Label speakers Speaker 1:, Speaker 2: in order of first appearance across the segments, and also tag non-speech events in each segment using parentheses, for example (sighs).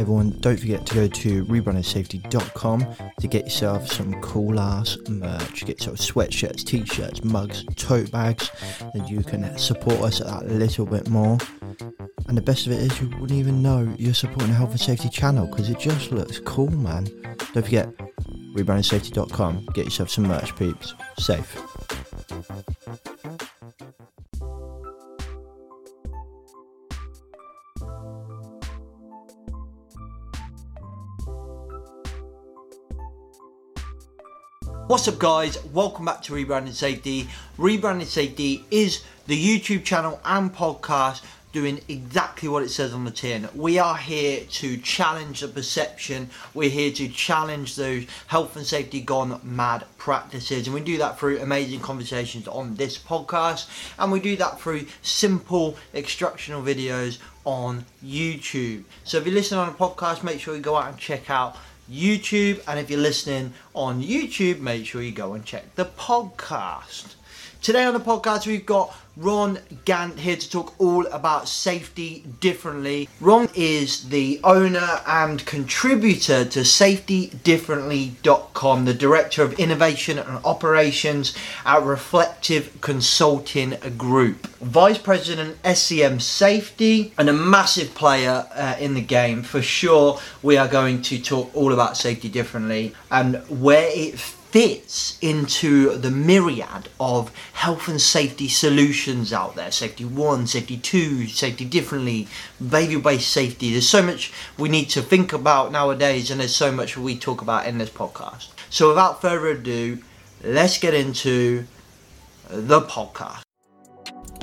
Speaker 1: Everyone, don't forget to go to rebrandingsafety.com to get yourself some cool ass merch. Get yourself sweatshirts, t shirts, mugs, tote bags, and you can support us a little bit more. And the best of it is, you wouldn't even know you're supporting a health and safety channel because it just looks cool, man. Don't forget, rebrandingsafety.com. Get yourself some merch, peeps. Safe. What's up, guys? Welcome back to Rebranding Safety. Rebranding Safety is the YouTube channel and podcast doing exactly what it says on the tin. We are here to challenge the perception. We're here to challenge those health and safety gone mad practices. And we do that through amazing conversations on this podcast. And we do that through simple instructional videos on YouTube. So if you're listening on a podcast, make sure you go out and check out YouTube. And if you're listening on YouTube, make sure you go and check the podcast. Today on the podcast, we've got Ron Gantt here to talk all about safety differently. Ron is the owner and contributor to safetydifferently.com, the director of innovation and operations at Reflective Consulting Group, vice president SCM Safety, and a massive player uh, in the game. For sure, we are going to talk all about safety differently and where it fits into the myriad of health and safety solutions out there safety one safety two safety differently behavior based safety there's so much we need to think about nowadays and there's so much we talk about in this podcast so without further ado let's get into the podcast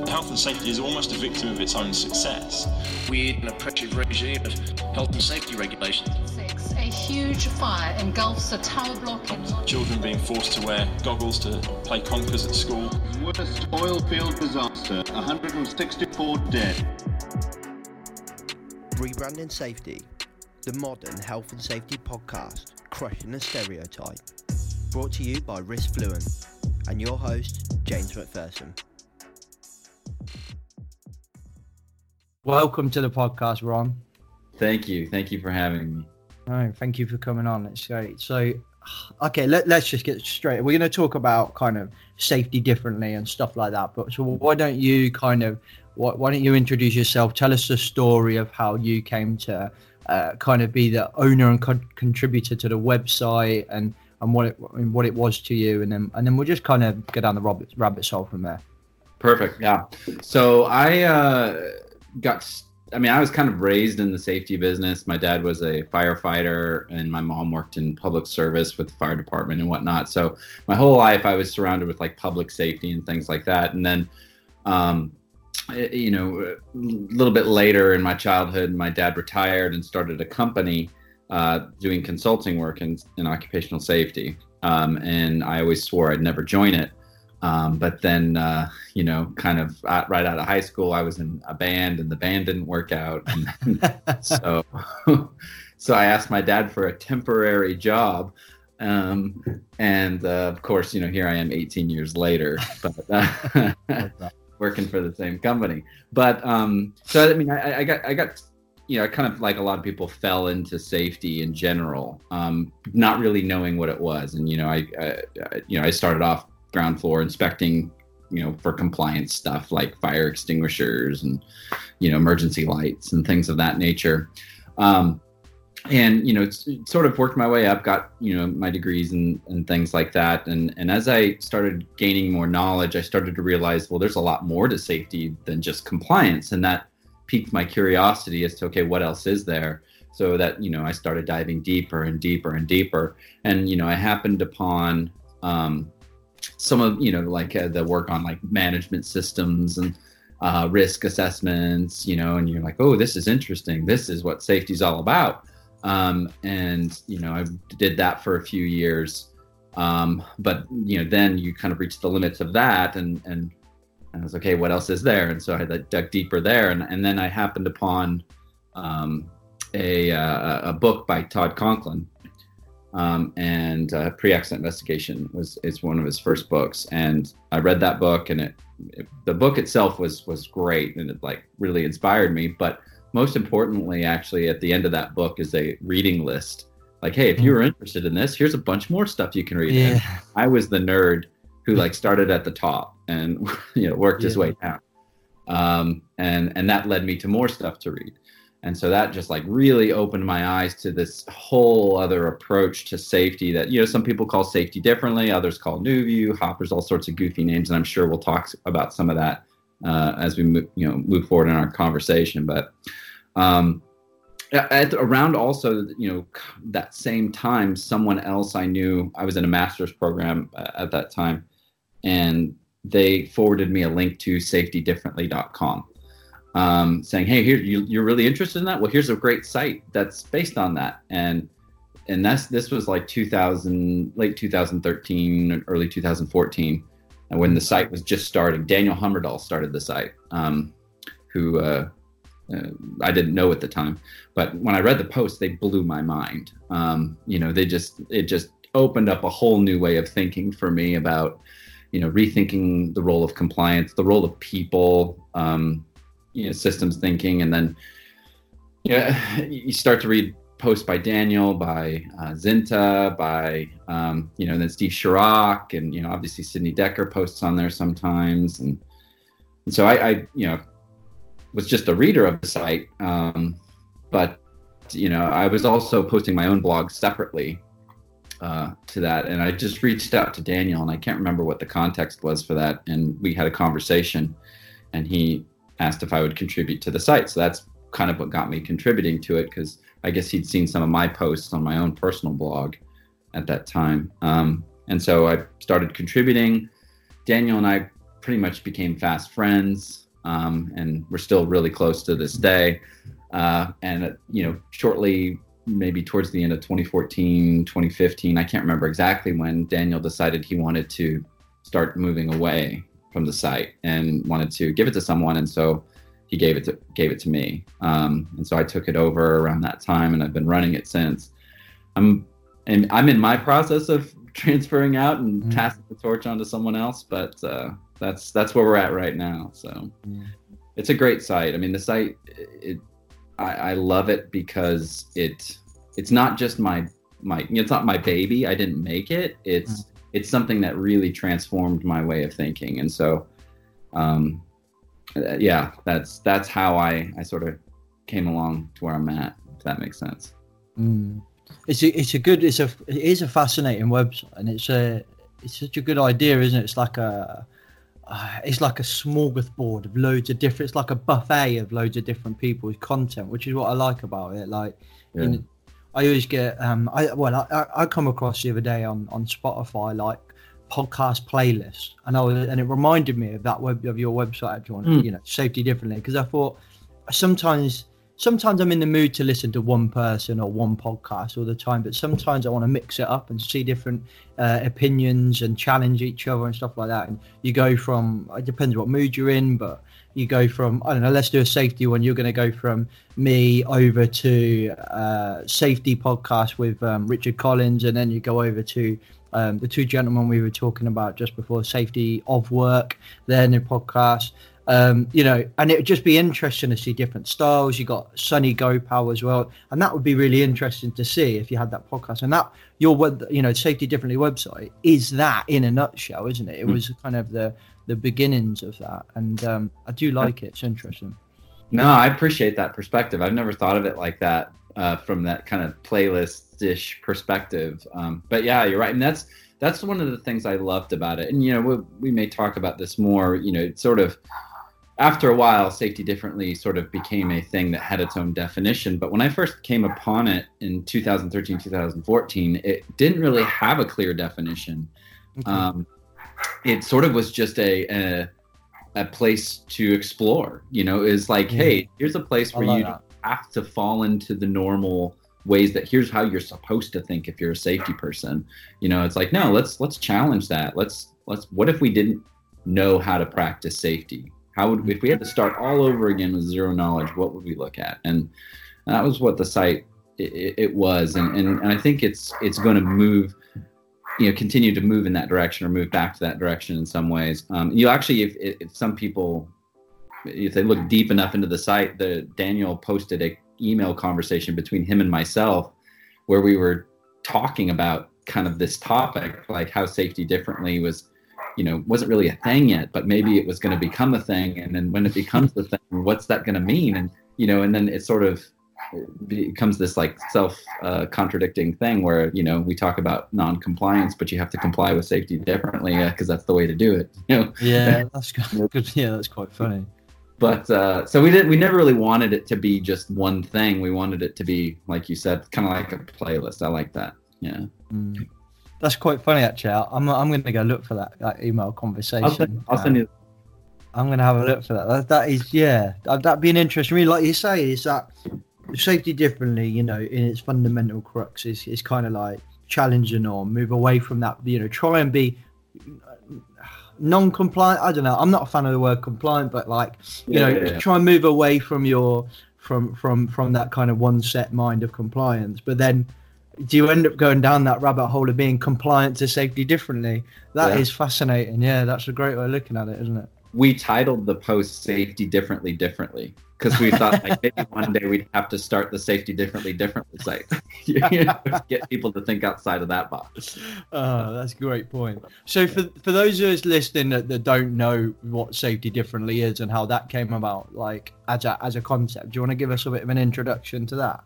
Speaker 2: Health and safety is almost a victim of its own success.
Speaker 3: We're in a oppressive regime of health and safety regulations.
Speaker 4: Six, huge fire engulfs a tower block in
Speaker 2: Children being forced to wear goggles to play conkers at school.
Speaker 5: Worst oil field disaster, 164 dead.
Speaker 1: rebranding safety the modern health and safety podcast crushing the stereotype brought to you by risk fluent and your host james mcpherson
Speaker 6: Welcome to the podcast, Ron.
Speaker 7: Thank you. Thank you for having me.
Speaker 6: No, thank you for coming on. It's great. So, (sighs) okay, let, let's just get straight. We're going to talk about kind of safety differently and stuff like that. But so, why don't you kind of why, why don't you introduce yourself? Tell us the story of how you came to uh, kind of be the owner and co- contributor to the website and and what it and what it was to you, and then and then we'll just kind of go down the rabbit rabbit hole from there.
Speaker 7: Perfect. Yeah. So I uh, got. I mean, I was kind of raised in the safety business. My dad was a firefighter, and my mom worked in public service with the fire department and whatnot. So my whole life, I was surrounded with like public safety and things like that. And then, um, eh, you know, a little bit later in my childhood, my dad retired and started a company uh, doing consulting work in, in occupational safety. Um, and I always swore I'd never join it. Um, but then, uh, you know, kind of right out of high school, I was in a band, and the band didn't work out. And (laughs) so, (laughs) so I asked my dad for a temporary job, um, and uh, of course, you know, here I am 18 years later, but uh, (laughs) working for the same company. But um, so I mean, I, I got, I got you know, kind of like a lot of people fell into safety in general, um, not really knowing what it was. And you know, I, I, you know, I started off ground floor inspecting, you know, for compliance stuff like fire extinguishers and you know emergency lights and things of that nature. Um, and you know, sort of worked my way up, got you know my degrees and and things like that. And and as I started gaining more knowledge, I started to realize, well, there's a lot more to safety than just compliance, and that piqued my curiosity as to okay what else is there so that you know i started diving deeper and deeper and deeper and you know i happened upon um, some of you know like uh, the work on like management systems and uh, risk assessments you know and you're like oh this is interesting. This is what safety is all about. Um, and you know i did that for a few years. Um, but you know then you kind of reach the limits of that and and and I was okay, what else is there? And so I had to dug deeper there, and, and then I happened upon um, a, uh, a book by Todd Conklin, um, and uh, Pre-Accident Investigation was is one of his first books, and I read that book, and it, it, the book itself was was great, and it like really inspired me. But most importantly, actually, at the end of that book is a reading list. Like, hey, if you were interested in this, here's a bunch more stuff you can read.
Speaker 1: Yeah.
Speaker 7: I was the nerd who like started at the top and (laughs) you know worked his way down, um, and and that led me to more stuff to read. And so that just like really opened my eyes to this whole other approach to safety that you know some people call safety differently, others call New View, Hoppers, all sorts of goofy names, and I'm sure we'll talk about some of that uh, as we move, you know move forward in our conversation. But um, at, around also you know that same time, someone else I knew I was in a master's program uh, at that time, and they forwarded me a link to safetydifferently.com um, saying, "Hey, here you, you're really interested in that? Well, here's a great site that's based on that." And and that's this was like 2000, late 2013, early 2014, and when the site was just starting. Daniel Hummerdal started the site, um, who uh, uh, I didn't know at the time, but when I read the post, they blew my mind. Um, you know, they just it just opened up a whole new way of thinking for me about you know rethinking the role of compliance, the role of people. Um, you know systems thinking. And then yeah (sighs) you start to read posts by daniel by uh, zinta by um, you know then steve Shorrock and you know obviously Sidney Dekker posts on there sometimes. And, and so I, I you know was just a reader of the site. Um, but you know i was also posting my own blog separately uh, to that. And i just reached out to daniel and i can't remember what the context was for that. And we had a conversation and he asked if I would contribute to the site. So that's kind of what got me contributing to it because I guess he'd seen some of my posts on my own personal blog at that time. Um, and so I started contributing. Daniel and I pretty much became fast friends, um, and we're still really close to this day. Uh, and, uh, you know, shortly, maybe towards the end of 2014, 2015, I can't remember exactly when Daniel decided he wanted to start moving away from the site and wanted to give it to someone and so he gave it to gave it to me. Um, and so i took it over around that time and i've been running it since. I'm and i'm in my process of (laughs) transferring out and
Speaker 1: Mm.
Speaker 7: passing the torch on to someone else but uh, that's that's where we're at right now so.
Speaker 1: Yeah.
Speaker 7: it's a great site. I mean the site it I, I love it because it it's not just my my it's not my baby. I didn't make it. It's it's something that really transformed my way of thinking and so um uh, yeah that's that's how i i sort of came along to where i'm at if that makes sense
Speaker 1: Mm. It's a, it's a good it's a it is a fascinating website and it's a it's such a good idea, isn't it? It's like a uh, it's like a smorgasbord of loads of different. It's like a buffet of loads of different people's content, which is what I like about it. Like, you
Speaker 7: Yeah.
Speaker 1: know, I always get um I well I, I- come across the other day on on Spotify like podcast playlists and I was, and it reminded me of that web of your website actually
Speaker 7: Mm.
Speaker 1: you know safety differently because I thought sometimes sometimes I'm in the mood to listen to one person or one podcast all the time, but sometimes I want to mix it up and see different uh, opinions and challenge each other and stuff like that. And you go from it depends what mood you're in, but you go from I don't know. Let's do a safety one. You're going to go from me over to uh, safety podcast with um, Richard Collins, and then you go over to um, the two gentlemen we were talking about just before safety of work. Then a podcast um, you know, and it would just be interesting to see different styles. You got Sunny Gopal as well, and that would be really interesting to see if you had that podcast. And that your web, you know, Safety Differently website is that in a nutshell, isn't it? It
Speaker 7: Mm.
Speaker 1: was kind of the the beginnings of that, and um, I do like it. It's interesting.
Speaker 7: no i appreciate that perspective i've never thought of it like that uh, from that kind of playlist-ish perspective um, but yeah you're right and that's that's one of the things i loved about it and you know we, we may talk about this more you know it's sort of after a while, safety differently sort of became a thing that had its own definition. But when I first came upon it in 2013, 2014, it didn't really have a clear definition. Um, it sort of was just a, a a place to explore. You know, is like,
Speaker 1: Yeah.
Speaker 7: hey, mm-hmm. here's a place where you
Speaker 1: that.
Speaker 7: have to fall into the normal ways that here's how you're supposed to think if you're a safety person. You know, it's like, no, let's let's challenge that. Let's let's what if we didn't know how to practice safety? How would if we had to start all over again with zero knowledge? What would we look at? And that was what the site it, it was, and, and and I think it's it's going to move, you know, continue to move in that direction or move back to that direction in some ways. Um, you actually, if, if some people if they look deep enough into the site, the Daniel posted a email conversation between him and myself where we were talking about kind of this topic, like how safety differently was, you know, wasn't really a thing yet, but maybe it was going to become a thing. And then when it becomes the thing, what's that going to mean? And you know, and then it sort of becomes this like self uh, contradicting thing where you know we talk about non-compliance but you have to comply with safety differently because that's the way to do it (laughs) you know
Speaker 1: Yeah, (laughs) that's good. Yeah, that's quite funny.
Speaker 7: but uh, so we didn't we never really wanted it to be just one thing we wanted it to be like you said kind of like a playlist i like that yeah
Speaker 1: Mm. That's quite funny, actually. I'm I'm going to go look for that, that email conversation.
Speaker 7: i'll send, I'll send
Speaker 1: Uh,
Speaker 7: you
Speaker 1: I'm going to have a look for that. That, that is, yeah, that, that'd be an interesting. Really, like you say, is that safety differently, you know, in its fundamental crux is, is kind of like challenge the norm, move away from that, you know, try and be uh, non-compliant. I don't know. I'm not a fan of the word compliant, but like, you
Speaker 7: Yeah,
Speaker 1: know,
Speaker 7: yeah, yeah.
Speaker 1: try and move away from your from from from that kind of one set mind of compliance. But then, do you end up going down that rabbit hole of being compliant to safety differently? That is fascinating. Yeah, that's a great way of looking at it, isn't it?
Speaker 7: we titled the post safety differently differently because we thought like (laughs) maybe one day we'd have to start the safety differently differently site (laughs) you know, get people to think outside of that box
Speaker 1: Oh, that's a great point. So for for those of us listening that, that don't know what safety differently is and how that came about, like as a as a concept, do you want to give us a bit of an introduction to that?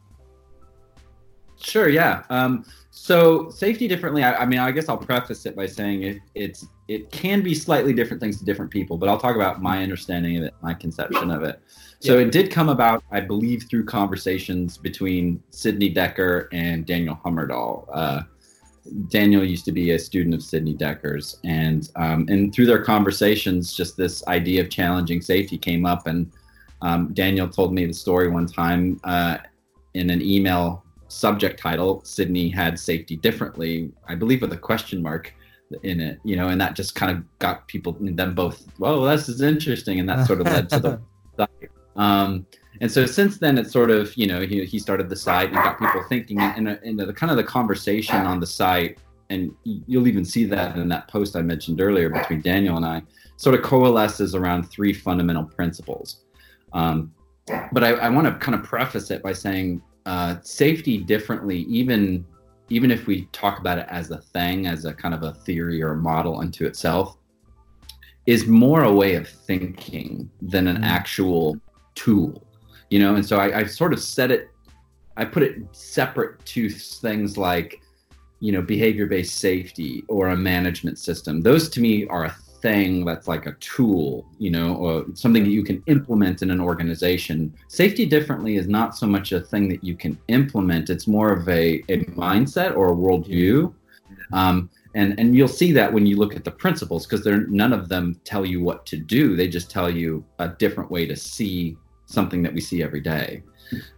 Speaker 7: Sure, yeah. Um, so safety differently. I, I mean, I guess I'll preface it by saying it, it's it can be slightly different things to different people, but I'll talk about my understanding of it, my conception of it. So it did come about, I believe, through conversations between Sidney Dekker and Daniel Hummerdal. Uh, Daniel used to be a student of Sidney Dekker's, and um, and through their conversations, just this idea of challenging safety came up, and um, Daniel told me the story one time uh, in an email subject title. Sidney had safety differently, I believe, with a question mark in it, you know, and that just kind of got people them both. Whoa, this is interesting, and that sort of led to the (laughs) site. Um, and so since then, it's sort of you know he, he started the site and got people thinking, and, and the kind of the conversation on the site, and you'll even see that in that post I mentioned earlier between Daniel and I, sort of coalesces around three fundamental principles. Um, but I, I want to kind of preface it by saying uh, safety differently, even even if we talk about it as a thing, as a kind of a theory or a model unto itself, is more a way of thinking than an actual tool, you know. And so I, I sort of set it, I put it separate to things like, you know, behavior-based safety or a management system. Those to me are a thing that's like a tool, you know, or something that you can implement in an organization. Safety differently is not so much a thing that you can implement, it's more of a, a mindset or a worldview. Um, and, and you'll see that when you look at the principles because they're none of them tell you what to do they just tell you a different way to see something that we see every day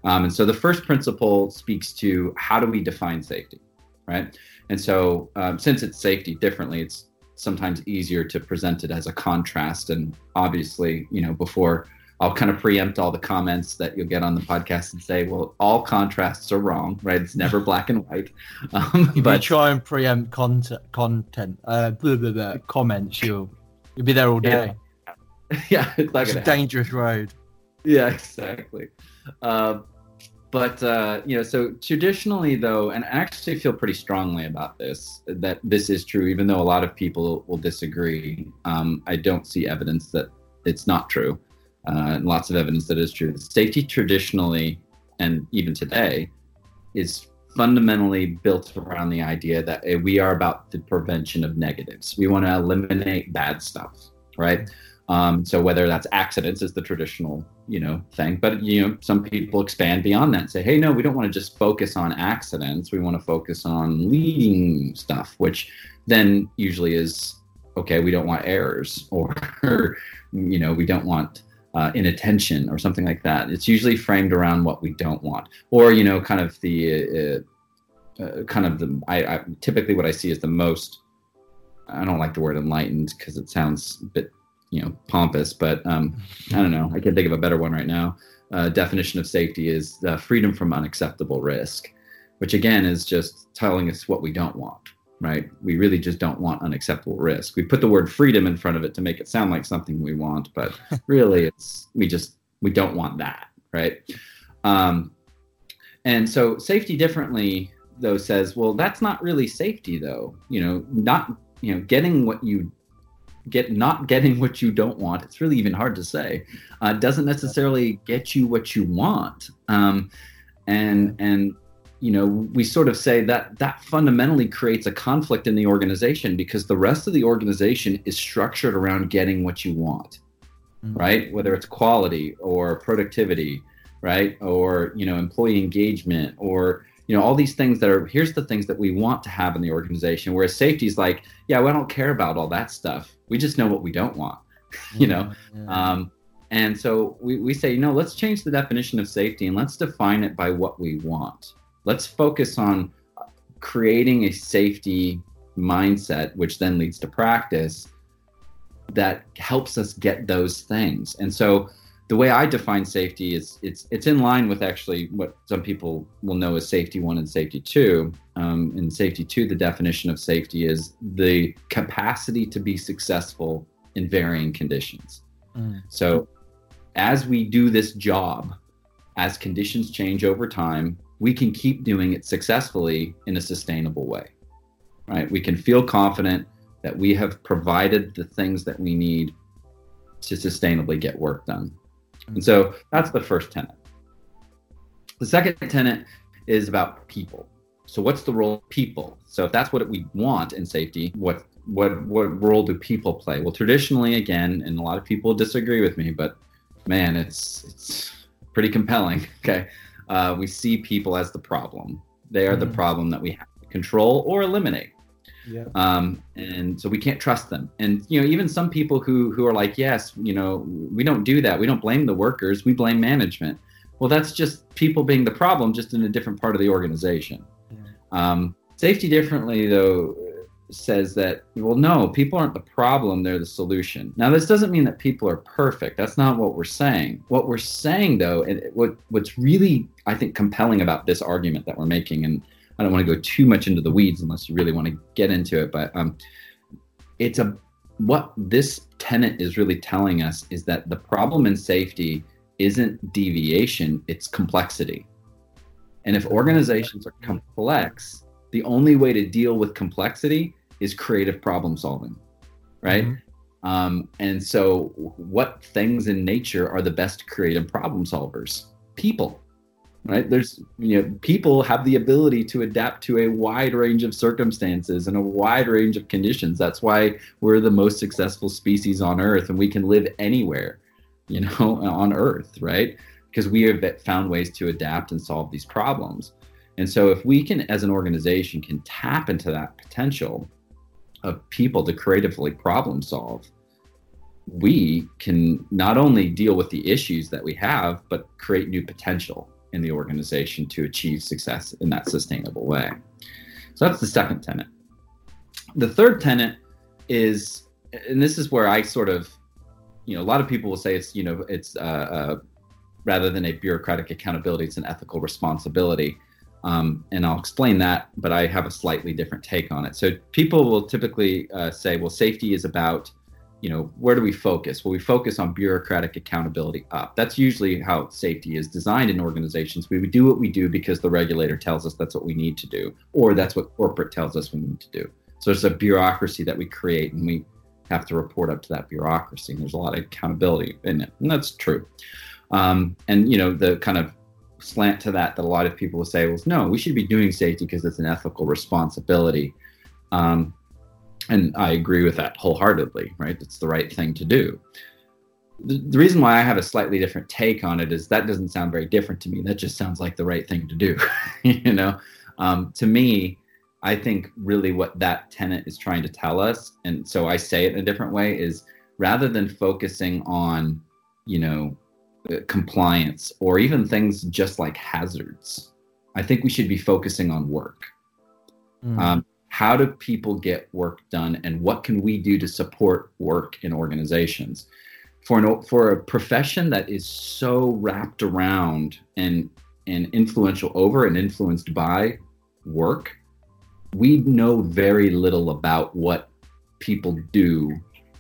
Speaker 7: um, and so the first principle speaks to how do we define safety right and so um, since it's safety differently it's sometimes easier to present it as a contrast and obviously you know before i'll kind of preempt all the comments that you'll get on the podcast and say well all contrasts are wrong right it's never (laughs) black and white um,
Speaker 1: If you
Speaker 7: but
Speaker 1: try and preempt content, content, uh, blah, blah, blah, comments, you'll you'll be there all day.
Speaker 7: yeah (laughs) it's not
Speaker 1: It's a
Speaker 7: happen.
Speaker 1: dangerous road.
Speaker 7: yeah exactly uh, but uh, you know so traditionally though and i actually feel pretty strongly about this that this is true even though a lot of people will disagree. Um, i don't see evidence that it's not true. Uh, and lots of evidence that is true. Safety traditionally and even today is fundamentally built around the idea that uh, we are about the prevention of negatives. We want to eliminate bad stuff right um, so whether that's accidents is the traditional, you know, thing, but you know, some people expand beyond that and say, hey, no, we don't want to just focus on accidents. We want to focus on leading stuff, which then usually is okay. We don't want errors, or (laughs) you know, we don't want uh, inattention or something like that. It's usually framed around what we don't want, or you know, kind of the uh, uh, kind of the I, I typically what I see is the most. I don't like the word enlightened because it sounds a bit you know pompous but um, i don't know i can't think of a better one right now uh, definition of safety is uh, freedom from unacceptable risk which again is just telling us what we don't want right? We really just don't want unacceptable risk. We put the word freedom in front of it to make it sound like something we want, but (laughs) really it's we just we don't want that, right? Um, and so safety differently though says, well, that's not really safety though. You know, not you know getting what you get not getting what you don't want it's really even hard to say uh, doesn't necessarily get you what you want. Um, and and you know we sort of say that that fundamentally creates a conflict in the organization because the rest of the organization is structured around getting what you want mm-hmm. right? Whether it's quality or productivity right? Or you know employee engagement or you know all these things that are here's the things that we want to have in the organization whereas safety is like yeah well, i don't care about all that stuff we just know what we don't want (laughs) you know? Yeah. um, and so we, we say you know let's change the definition of safety and let's define it by what we want. Let's focus on creating a safety mindset which then leads to practice that helps us get those things. And so the way I define safety is it's it's in line with actually what some people will know as safety one and safety two. Um, in safety two, the definition of safety is the capacity to be successful in varying conditions. Mm. So, as we do this job, as conditions change over time, we can keep doing it successfully in a sustainable way. Right? We can feel confident that we have provided the things that we need to sustainably get work done. And so that's the first tenet. The second tenet is about people. So what's the role of people? So if that's what we want in safety, what what what role do people play? Well, traditionally, again, and a lot of people disagree with me, but man, it's it's pretty compelling. (laughs) Okay, uh, we see people as the problem. They are mm-hmm. the problem that we have to control or eliminate. Yeah. Um, and so we can't trust them. And you know, even some people who who are like, yes, you know, we don't do that. We don't blame the workers. We blame management. Well, that's just people being the problem, just in a different part of the organization. Yeah. Um, safety differently though says that well no people aren't the problem they're the solution now this doesn't mean that people are perfect that's not what we're saying what we're saying though and what what's really i think compelling about this argument that we're making and I don't want to go too much into the weeds unless you really want to get into it, but um, it's a what this tenant is really telling us is that the problem in safety isn't deviation, it's complexity. And if organizations are complex, the only way to deal with complexity is creative problem solving, right? Mm-hmm. Um, and so, what things in nature are the best creative problem solvers? People right? There's you know people have the ability to adapt to a wide range of circumstances and a wide range of conditions. That's why we're the most successful species on earth and we can live anywhere you (laughs) know on earth right? Because we have found ways to adapt and solve these problems. And so if we can as an organization can tap into that potential of people to creatively problem solve we can not only deal with the issues that we have but create new potential in the organization to achieve success in that sustainable way. So that's the second tenet. The third tenet is, and this is where I sort of, you know, a lot of people will say it's, you know, it's uh, uh, rather than a bureaucratic accountability, it's an ethical responsibility. Um, and I'll explain that, but I have a slightly different take on it. So people will typically uh, say, well, safety is about you know, where do we focus? Well, we focus on bureaucratic accountability up. That's usually how safety is designed in organizations. We do what we do because the regulator tells us that's what we need to do, or that's what corporate tells us we need to do. So there's a bureaucracy that we create, and we have to report up to that bureaucracy. And there's a lot of accountability in it, and that's true. Um, and you know, the kind of slant to that that a lot of people will say was, no, we should be doing safety because it's an ethical responsibility. Um, and I agree with that wholeheartedly, right? It's the right thing to do. The, the, reason why I have a slightly different take on it is that doesn't sound very different to me. That just sounds like the right thing to do. (laughs) you know, um, to me, I think really what that tenant is trying to tell us, and so I say it in a different way, is rather than focusing on, you know, uh, compliance or even things just like hazards, I think we should be focusing on work. Mm. Um, how do people get work done and what can we do to support work in organizations for an for a profession that is so wrapped around and and influential over and influenced by work we know very little about what people do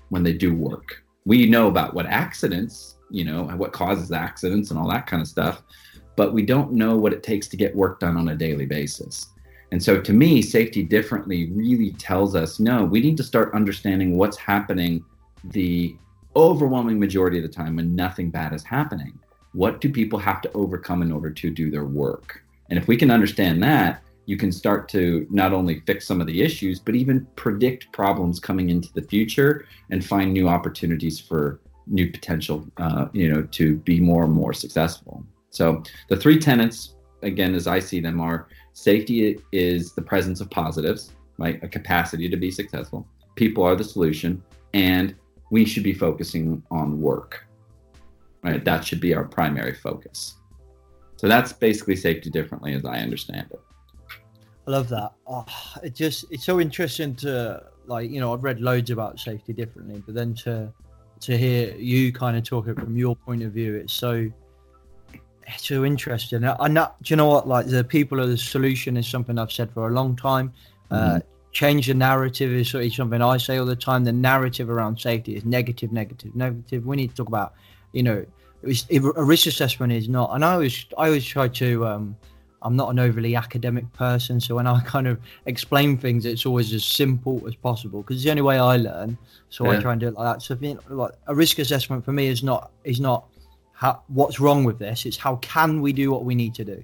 Speaker 7: when they do work. We know about what accidents, you know, what causes accidents and all that kind of stuff, but we don't know what it takes to get work done on a daily basis. And so to me, safety differently really tells us no, we need to start understanding what's happening the overwhelming majority of the time when nothing bad is happening. What do people have to overcome in order to do their work? And if we can understand that, you can start to not only fix some of the issues, but even predict problems coming into the future and find new opportunities for new potential, uh, you know, to be more and more successful. So the three tenets, again, as I see them, are safety is the presence of positives, right? A capacity to be successful. People are the solution, and we should be focusing on work, right? That should be our primary focus. So that's basically safety differently, as I understand it.
Speaker 1: I love that. Oh, it just it's so interesting to like you know I've read loads about safety differently, but then to to hear you kind of talk it from your point of view, it's so it's so interesting. I know, do you know what? Like the people are the solution is something I've said for a long time. Uh, change the narrative is sort of something I say all the time. The narrative around safety is negative, negative, negative. We need to talk about, you know, it was, a risk assessment is not. And I always, I always try to. Um, I'm not an overly academic person, so when I (laughs) kind of explain things, it's always as simple as possible because it's the only way I learn. So I try and do it like that. So, you know, like a risk assessment for me is not is not how, what's wrong with this. It's how can we do what we need to do.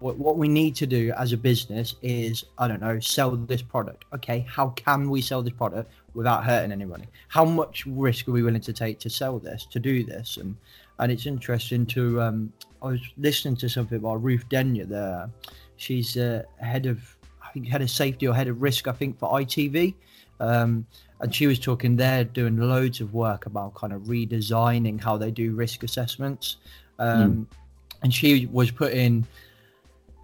Speaker 1: What what we need to do as a business is I don't know sell this product. Okay, how can we sell this product without hurting anybody? How much risk are we willing to take to sell this to do this? And and it's interesting to um, I was listening to something about Ruth Denyer there. She's uh, head of I think head of safety or head of risk I think for ITV. Um, and she was talking there doing loads of work about kind of redesigning how they do risk assessments. Um, and she was putting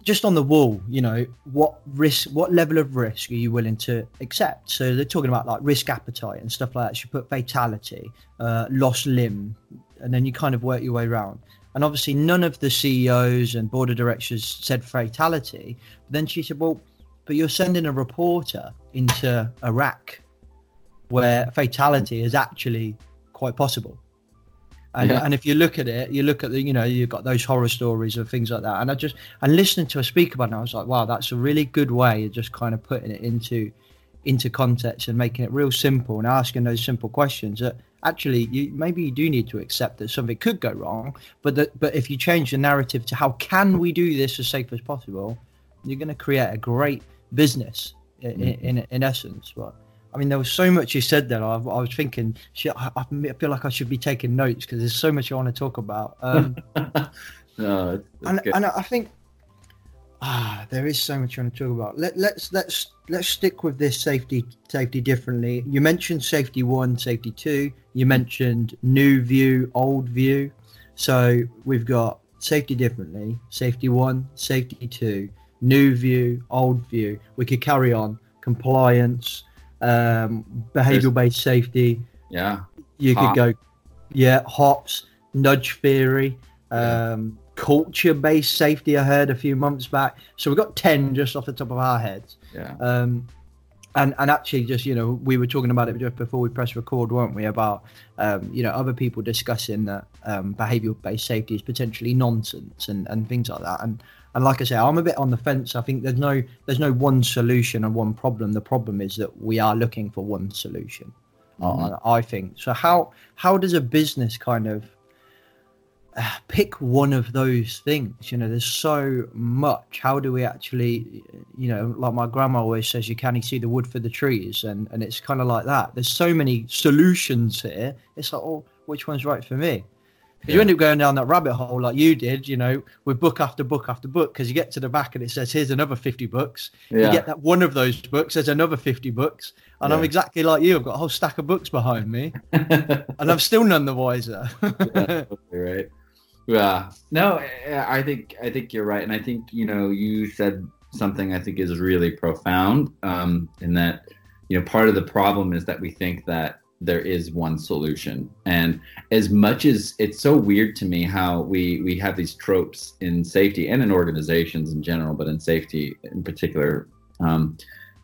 Speaker 1: just on the wall you know what risk what level of risk are you willing to accept? So they're talking about like risk appetite and stuff like that. She put fatality uh, lost limb and then you kind of work your way around. And obviously none of the ceos and board of directors said fatality. But then she said well but you're sending a reporter into iraq where fatality is actually quite possible. And,
Speaker 7: Yeah.
Speaker 1: and if you look at it, you look at the, you know, you've got those horror stories of things like that. And I just, and listening to a speaker about it, I was like, wow, that's a really good way of just kind of putting it into, into context and making it real simple and asking those simple questions that actually you maybe you do need to accept that something could go wrong, but that, but if you change the narrative to how can we do this as safe as possible, you're going to create a great business in, mm-hmm. in, in essence. But I mean, there was so much you said there. I, I was thinking, shit, I, I feel like I should be taking notes because there's so much I want to talk about. Um, (laughs)
Speaker 7: No,
Speaker 1: and, and I think ah, there is so much I want to talk about. Let, let's let's let's stick with this safety safety differently. You mentioned safety one, safety two. You mentioned new view, old view. So we've got safety differently, safety one, safety two, new view, old view. We could carry on compliance, um, behavioral based safety.
Speaker 7: yeah.
Speaker 1: You
Speaker 7: Hop.
Speaker 1: could go, yeah, hops, nudge theory,
Speaker 7: Yeah.
Speaker 1: um, culture based safety. I heard a few months back. So we've got ten just off the top of our heads.
Speaker 7: Yeah.
Speaker 1: Um, and and actually, just you know, we were talking about it just before we press record, weren't we? About um, you know other people discussing that um, behavioural based safety is potentially nonsense and, and things like that. And and like I say, I'm a bit on the fence. I think there's no there's no one solution and one problem. The problem is that we are looking for one solution. uh, I think so. How how does a business kind of uh, pick one of those things? You know, there's so much. How do we actually, you know, like my grandma always says, you can't see the wood for the trees, and and it's kind of like that. There's so many solutions here. It's like, oh, which one's right for me? 'Cause You end up going down that rabbit hole like you did, you know, with book after book after book, because you get to the back and it says, "Here's another 50 books." You get that one of those books, there's another 50 books, and I'm exactly like you. I've got a whole stack of books behind me, (laughs) and I'm still none the wiser. (laughs)
Speaker 7: yeah, right. Yeah. No, I I think I think you're right, and I think you know you said something I think is really profound. Um, in that you know part of the problem is that we think that there is one solution, and as much as it's so weird to me how we we have these tropes in safety and in organizations in general, but in safety in particular. Um,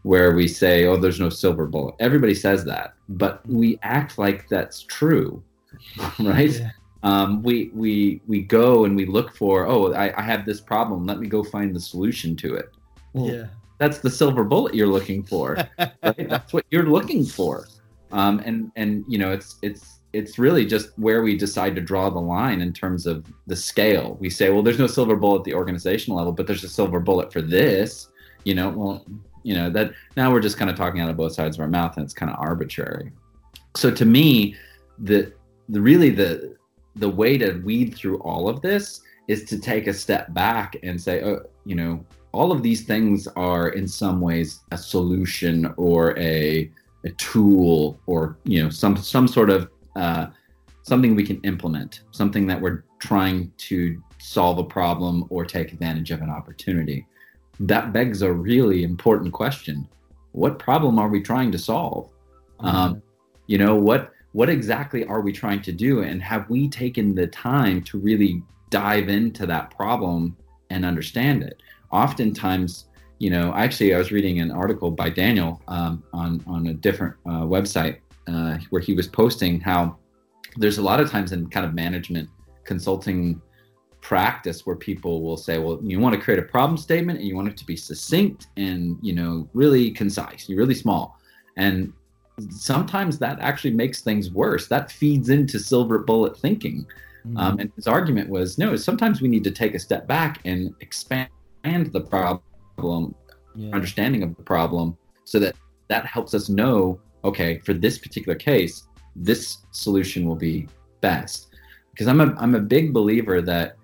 Speaker 7: where we say, "Oh, there's no silver bullet." Everybody says that, but we act like that's true, (laughs) right?
Speaker 1: Yeah.
Speaker 7: Um, we we we go and we look for, "Oh, I, I have this problem. Let me go find the solution to it." Well,
Speaker 1: yeah.
Speaker 7: that's the silver bullet you're looking for. (laughs) right? That's what you're looking for. Um, and and you know, it's it's it's really just where we decide to draw the line in terms of the scale. We say, well, there's no silver bullet at the organizational level, but there's a silver bullet for this. You know, well, you know that now we're just kind of talking out of both sides of our mouth, and it's kind of arbitrary. So to me, the the really the the way to weed through all of this is to take a step back and say, oh, you know, all of these things are in some ways a solution or a a tool or you know some some sort of uh, something we can implement, something that we're trying to solve a problem or take advantage of an opportunity. That begs a really important question: What problem are we trying to solve? Um, you know what what exactly are we trying to do, and have we taken the time to really dive into that problem and understand it? Oftentimes, you know, actually, I was reading an article by Daniel um, on on a different uh, website uh, where he was posting how there's a lot of times in kind of management consulting practice where people will say, well, you want to create a problem statement and you want it to be succinct and you know really concise, you're really small, and sometimes that actually makes things worse. That feeds into silver bullet thinking. Um, and his argument was no, sometimes we need to take a step back and expand the problem
Speaker 1: Yeah.
Speaker 7: understanding of the problem so that that helps us know okay for this particular case this solution will be best because i'm a i'm a big believer that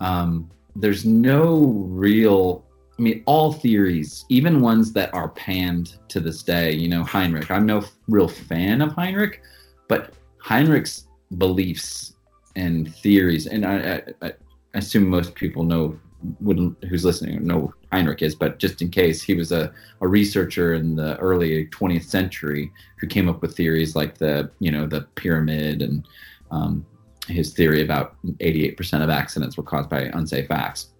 Speaker 7: um, there's no real i mean all theories even ones that are panned to this day you know heinrich i'm no real fan of heinrich but heinrich's beliefs and theories and i, I, I assume most people know wouldn't who's listening know Heinrich is, but just in case, he was a, a researcher in the early 20th century who came up with theories like the you know the pyramid and um, his theory about 88% of accidents were caused by unsafe acts.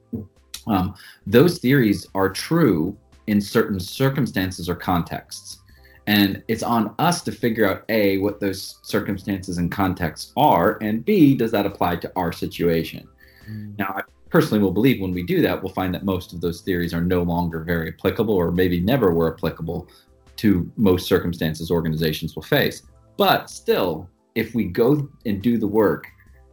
Speaker 7: Um, those theories are true in certain circumstances or contexts. And it's on us to figure out A, what those circumstances and contexts are, and B, does that apply to our situation? Now, I personally will believe when we do that, we'll find that most of those theories are no longer very applicable or maybe never were applicable to most circumstances organizations will face. But still, if we go and do the work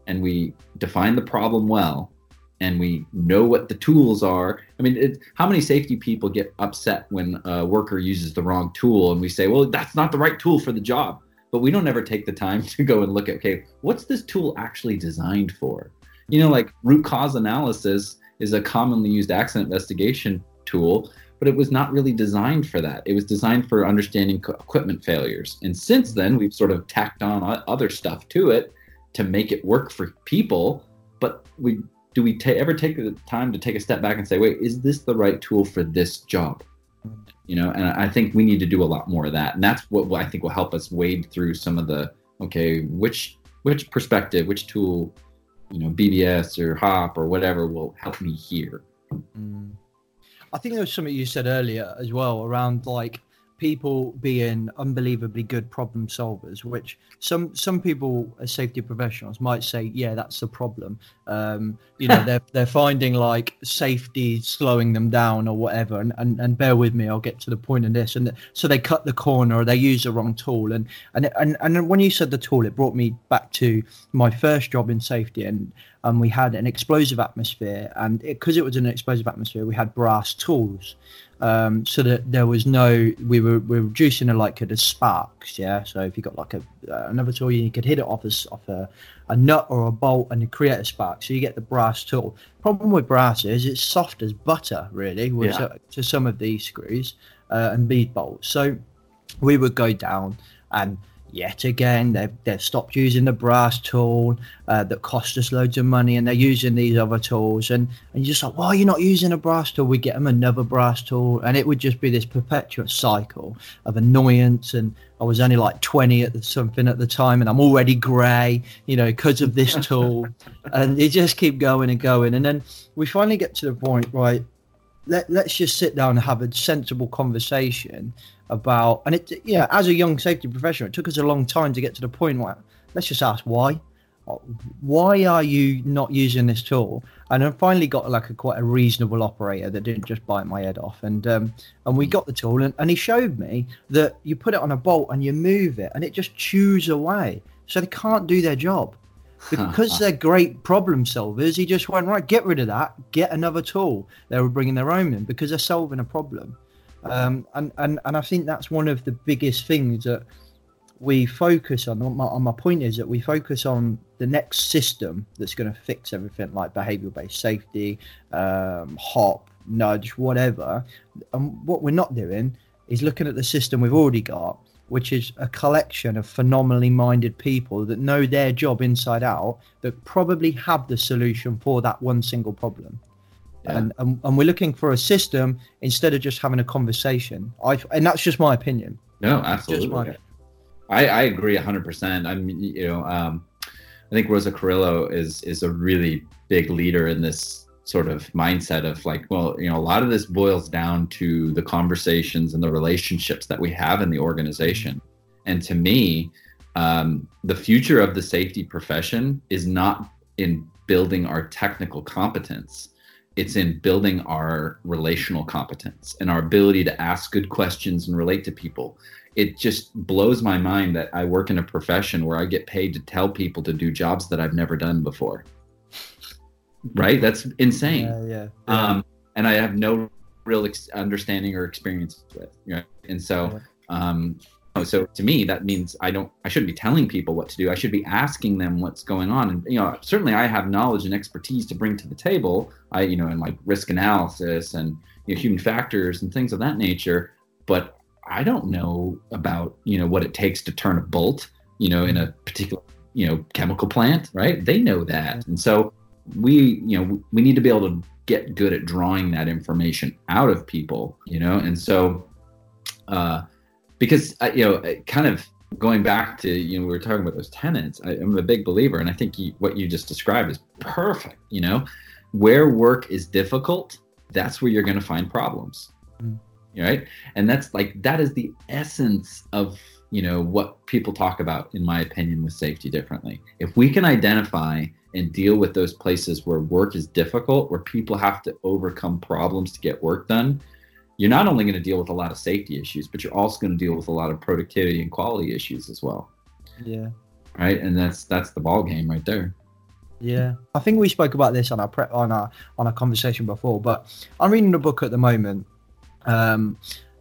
Speaker 7: and we define the problem well and we know what the tools are, I mean, it, how many safety people get upset when a worker uses the wrong tool and we say, well, that's not the right tool for the job? But we don't ever take the time (laughs) to go and look at, okay, what's this tool actually designed for? You know like root cause analysis is a commonly used accident investigation tool but it was not really designed for that. It was designed for understanding co- equipment failures. And since then we've sort of tacked on other stuff to it to make it work for people but we do we ever take the time to take a step back and say wait is this the right tool for this job? You know and i think we need to do a lot more of that. And that's what i think will help us wade through some of the okay which which perspective which tool you know bbs or hop or whatever will help me here
Speaker 1: Mm. I think there was something you said earlier as well around like people being unbelievably good problem solvers, which some some people as safety professionals might say, yeah, that's the problem. Um, you know, (laughs) they're they're finding like safety slowing them down or whatever. And, and and bear with me, I'll get to the point in this. And so they cut the corner or they use the wrong tool. And and and and when you said the tool, it brought me back to my first job in safety and and we had an explosive atmosphere and because it, was an explosive atmosphere we had brass tools um, so that there was no we were, we were reducing the likelihood of sparks yeah? So if you got like a uh, another tool you could hit it off a, off a, a nut or a bolt and you create a spark. So you get the brass tool. Problem with brass is it's soft as butter really with,
Speaker 7: Yeah.
Speaker 1: so- to some of these screws uh, and bead bolts. So we would go down and yet again. They've, they've stopped using the brass tool uh, that cost us loads of money and they're using these other tools. And, and you're just like why are you not using a brass tool? We get them another brass tool and it would just be this perpetual cycle of annoyance. And i was only like 20 at the, something at the time and i'm already grey you know because of this tool. (laughs) And you just keep going and going. And then we finally get to the point right let, let's just sit down and have a sensible conversation about and it yeah as a young safety professional it took us a long time to get to the point where let's just ask why. Why are you not using this tool? And i finally got like a quite a reasonable operator that didn't just bite my head off. And um and we got the tool and, and he showed me that you put it on a bolt and you move it and it just chews away. So they can't do their job. Because they're great problem solvers he just went right get rid of that. Get another tool. They were bringing their own in because they're solving a problem um, and, and and i think that's one of the biggest things that we focus on. My, on my point is that we focus on the next system that's going to fix everything like behavioral based safety um, hop nudge whatever. And what we're not doing is looking at the system we've already got which is a collection of phenomenally minded people that know their job inside out that probably have the solution for that one single problem
Speaker 7: Yeah.
Speaker 1: and, and and we're looking for a system instead of just having a conversation i and that's just my opinion
Speaker 7: No, absolutely.
Speaker 1: my
Speaker 7: I, I agree 100%. I mean, you know, um, I think Rosa Carrillo is is a really big leader in this sort of mindset of like, well, you know, a lot of this boils down to the conversations and the relationships that we have in the organization. And to me, um, the future of the safety profession is not in building our technical competence. It's in building our relational competence and our ability to ask good questions and relate to people it just blows my mind that I work in a profession where I get paid to tell people to do jobs that I've never done before. Right? That's insane.
Speaker 1: yeah yeah
Speaker 7: Um, and I have no real ex- understanding or experience with. Know? And so, um, so to me, that means I don't, I shouldn't be telling people what to do. I should be asking them what's going on. And, you know, certainly I have knowledge and expertise to bring to the table. I, you know, in like risk analysis and you know, human factors and things of that nature. But I don't know about, you know, what it takes to turn a bolt, you know, in a particular, you know, chemical plant, right? They know that. And so we, you know, we need to be able to get good at drawing that information out of people, you know? And so, uh, because, you know, kind of going back to, you know, we were talking about those tenants, I, I'm a big believer. And I think you, what you just described is perfect, you know, where work is difficult, that's where you're going to find problems mm-hmm. right? And that's like that is the essence of you know what people talk about in my opinion with safety differently. If we can identify and deal with those places where work is difficult where people have to overcome problems to get work done you're not only going to deal with a lot of safety issues but you're also going to deal with a lot of productivity and quality issues as well
Speaker 1: yeah
Speaker 7: right and that's that's the ball game right there
Speaker 1: Yeah, I think we spoke about this on our pre- on our on our conversation before. But I'm reading a book at the moment um,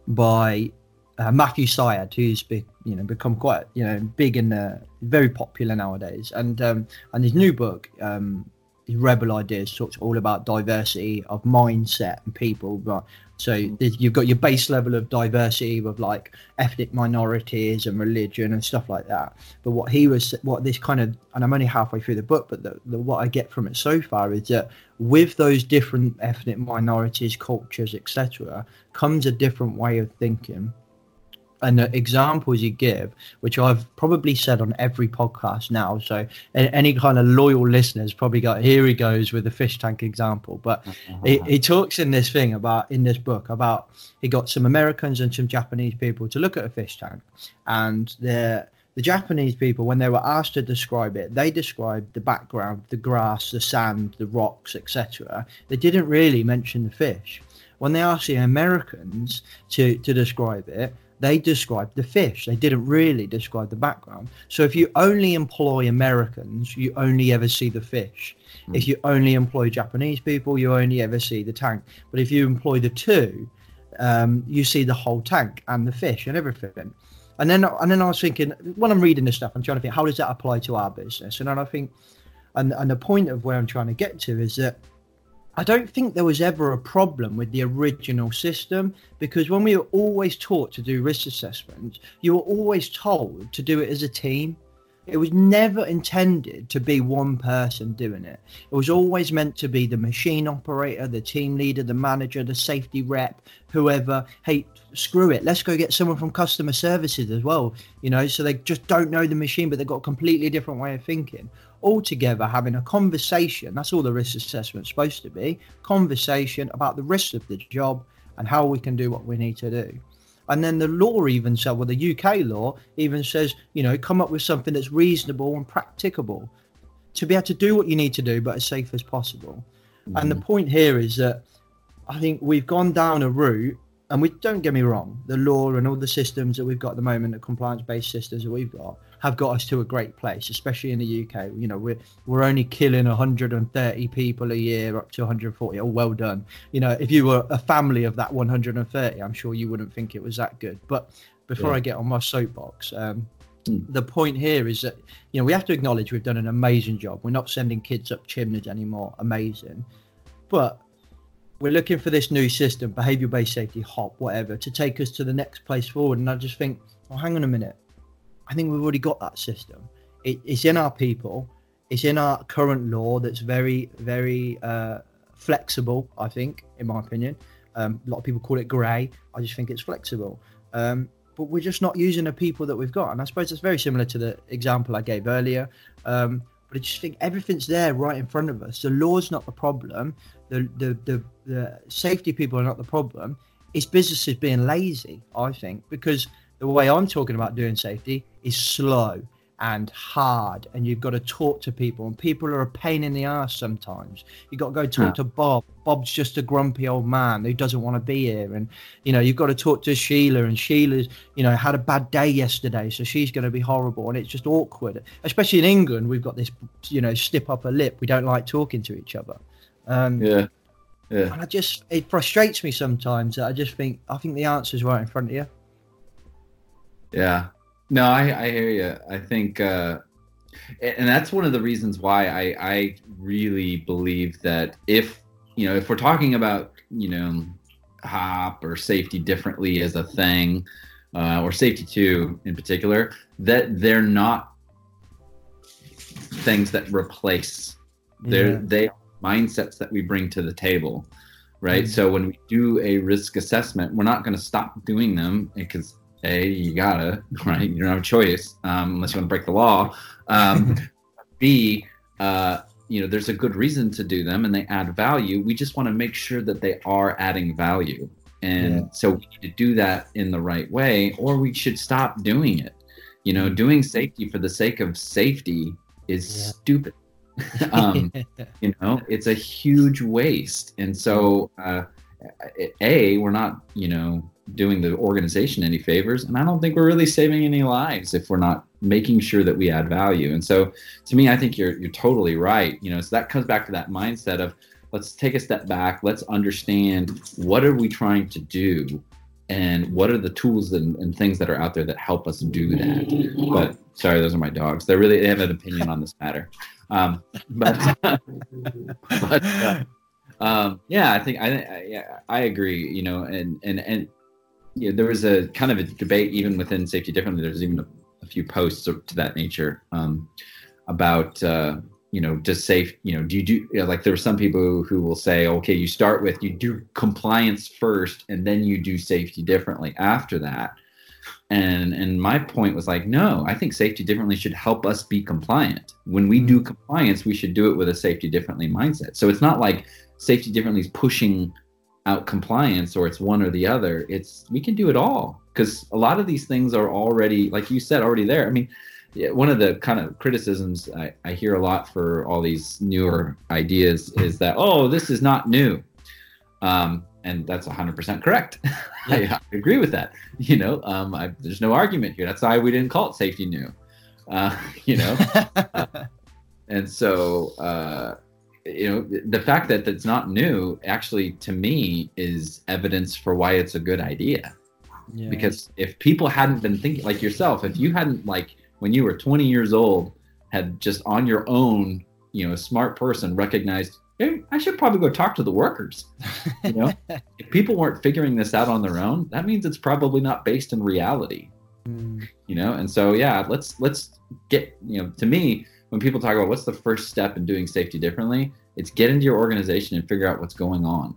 Speaker 1: by uh, Matthew Syed, who's be, you know become quite you know big and uh, very popular nowadays. And um, and his new book, um, his Rebel Ideas, talks all about diversity of mindset and people. Right. So mm. you've got your base level of diversity with like ethnic minorities and religion and stuff like that. But what he was, what this kind of, and I'm only halfway through the book, but the, the, what I get from it so far is that with those different ethnic minorities, cultures, etc., comes a different way of thinking. And the examples you give, which I've probably said on every podcast now, so any kind of loyal listeners probably got here he goes with the fish tank example. But he, he uh-huh. talks in this thing about in this book about he got some Americans and some Japanese people to look at a fish tank, and the the Japanese people when they were asked to describe it, they described the background, the grass, the sand, the rocks, etc. They didn't really mention the fish. When they asked the Americans to to describe it, they described the fish. They didn't really describe the background. So if you only employ Americans, you only ever see the fish. If you only employ Japanese people, you only ever see the tank. But if you employ the two, um, you see the whole tank and the fish and everything. And then and then I was thinking when I'm reading this stuff, I'm trying to think how does that apply to our business? And then I think, and and the point of where I'm trying to get to is that I don't think there was ever a problem with the original system because when we were always taught to do risk assessments, you were always told to do it as a team. It was never intended to be one person doing it. It was always meant to be the machine operator, the team leader, the manager, the safety rep, whoever. Hey, screw it. Let's go get someone from customer services as well. You know, so they just don't know the machine, but they've got a completely different way of thinking. All together having a conversation. That's all the risk assessment's supposed to be. Conversation about the risks of the job and how we can do what we need to do. And then the law even said, well, the UK law even says, you know, come up with something that's reasonable and practicable to be able to do what you need to do, but as safe as possible. And the mm. point here is that I think we've gone down a route, and we don't get me wrong, the law and all the systems that we've got at the moment, the compliance-based systems that we've got, have got us to a great place, especially in the UK. You know, we're we're only killing 130 people a year, up to 140. Oh, well done. You know, if you were a family of that 130, I'm sure you wouldn't think it was that good. But before
Speaker 7: Yeah.
Speaker 1: I get on my soapbox, um,
Speaker 7: Hmm.
Speaker 1: the point here is that you know we have to acknowledge we've done an amazing job. We're not sending kids up chimneys anymore. Amazing, but we're looking for this new system, behavior-based safety, HOP, whatever, to take us to the next place forward. And I just think, oh, hang on a minute. I think we've already got that system. It, it's in our people. It's in our current law that's very, very uh, flexible. I think, in my opinion, um, a lot of people call it grey. I just think it's flexible. Um, but we're just not using the people that we've got. And I suppose it's very similar to the example I gave earlier. Um, but I just think everything's there right in front of us. The law's not the problem. The the the, the safety people are not the problem. It's businesses being lazy, I think, because the way I'm talking about doing safety is slow and hard, and you've got to talk to people, and people are a pain in the ass sometimes. You've got to go talk
Speaker 7: Yeah.
Speaker 1: to Bob. Bob's just a grumpy old man who doesn't want to be here, and you know you've got to talk to Sheila, and Sheila's you know had a bad day yesterday, so she's going to be horrible, and it's just awkward. Especially in England, we've got this you know stip upper lip. We don't like talking to each other. Um,
Speaker 7: Yeah. Yeah.
Speaker 1: and I just it frustrates me sometimes. that I just think I think the answer's right in front of you.
Speaker 7: Yeah. No, I, I hear you. I think, uh, and that's one of the reasons why I, I really believe that if, you know, if we're talking about, you know, hop or safety differently as a thing, uh, or safety two in particular, that they're not things that replace. They're,
Speaker 1: Yeah.
Speaker 7: they are mindsets that we bring to the table. Right.
Speaker 1: Mhm.
Speaker 7: So when we do a risk assessment, we're not going to stop doing them because a you gotta (laughs) right? You don't have a choice um, unless you want to break the law. Um, (laughs) b uh, you know there's a good reason to do them and they add value. We just want to make sure that they are adding value. And
Speaker 1: Yeah.
Speaker 7: so we need to do that in the right way or we should stop doing it. You know doing safety for the sake of safety is
Speaker 1: Yeah.
Speaker 7: stupid. (laughs) Um, you know it's a huge waste. And so uh, a we're not you know doing the organization any favors and i don't think we're really saving any lives if we're not making sure that we add value. And so to me i think you're you're totally right. You know so that comes back to that mindset of let's take a step back let's understand what are we trying to do and what are the tools and, and things that are out there that help us do that. But sorry those are my dogs. They really they have an opinion on this matter. Um, but (laughs) but uh, um, yeah, I think I, I yeah I agree. You know, and and and know, there was a kind of a debate even within safety differently. There's even a, a few posts to that nature um, about uh, you know does safe you know do you do you know, like there are some people who will say okay you start with you do compliance first and then you do safety differently after that. And and my point was like no i think safety differently should help us be compliant. When we do compliance we should do it with a safety differently mindset. So it's not like safety differently is pushing out compliance or it's one or the other it's we can do it all. Because a lot of these things are already like you said already there. I mean one of the kind of criticisms I, I hear a lot for all these newer ideas is that oh this is not new. Um, and that's 100% correct. (laughs) I, I agree with that you know um, I, there's no argument here. That's why we didn't call it safety new uh, (laughs) you know? (laughs) And so uh, you know the fact that it's not new actually to me is evidence for why it's a good idea.
Speaker 1: Yeah.
Speaker 7: because if people hadn't been thinking like yourself if you hadn't like when you were 20 years old had just on your own you know a smart person recognized hey i should probably go talk to the workers. (laughs) You know? If people weren't figuring this out on their own that means it's probably not based in reality.
Speaker 1: Mm,
Speaker 7: you know? And so yeah let's let's get you know to me when people talk about what's the first step in doing safety differently it's get into your organization and figure out what's going on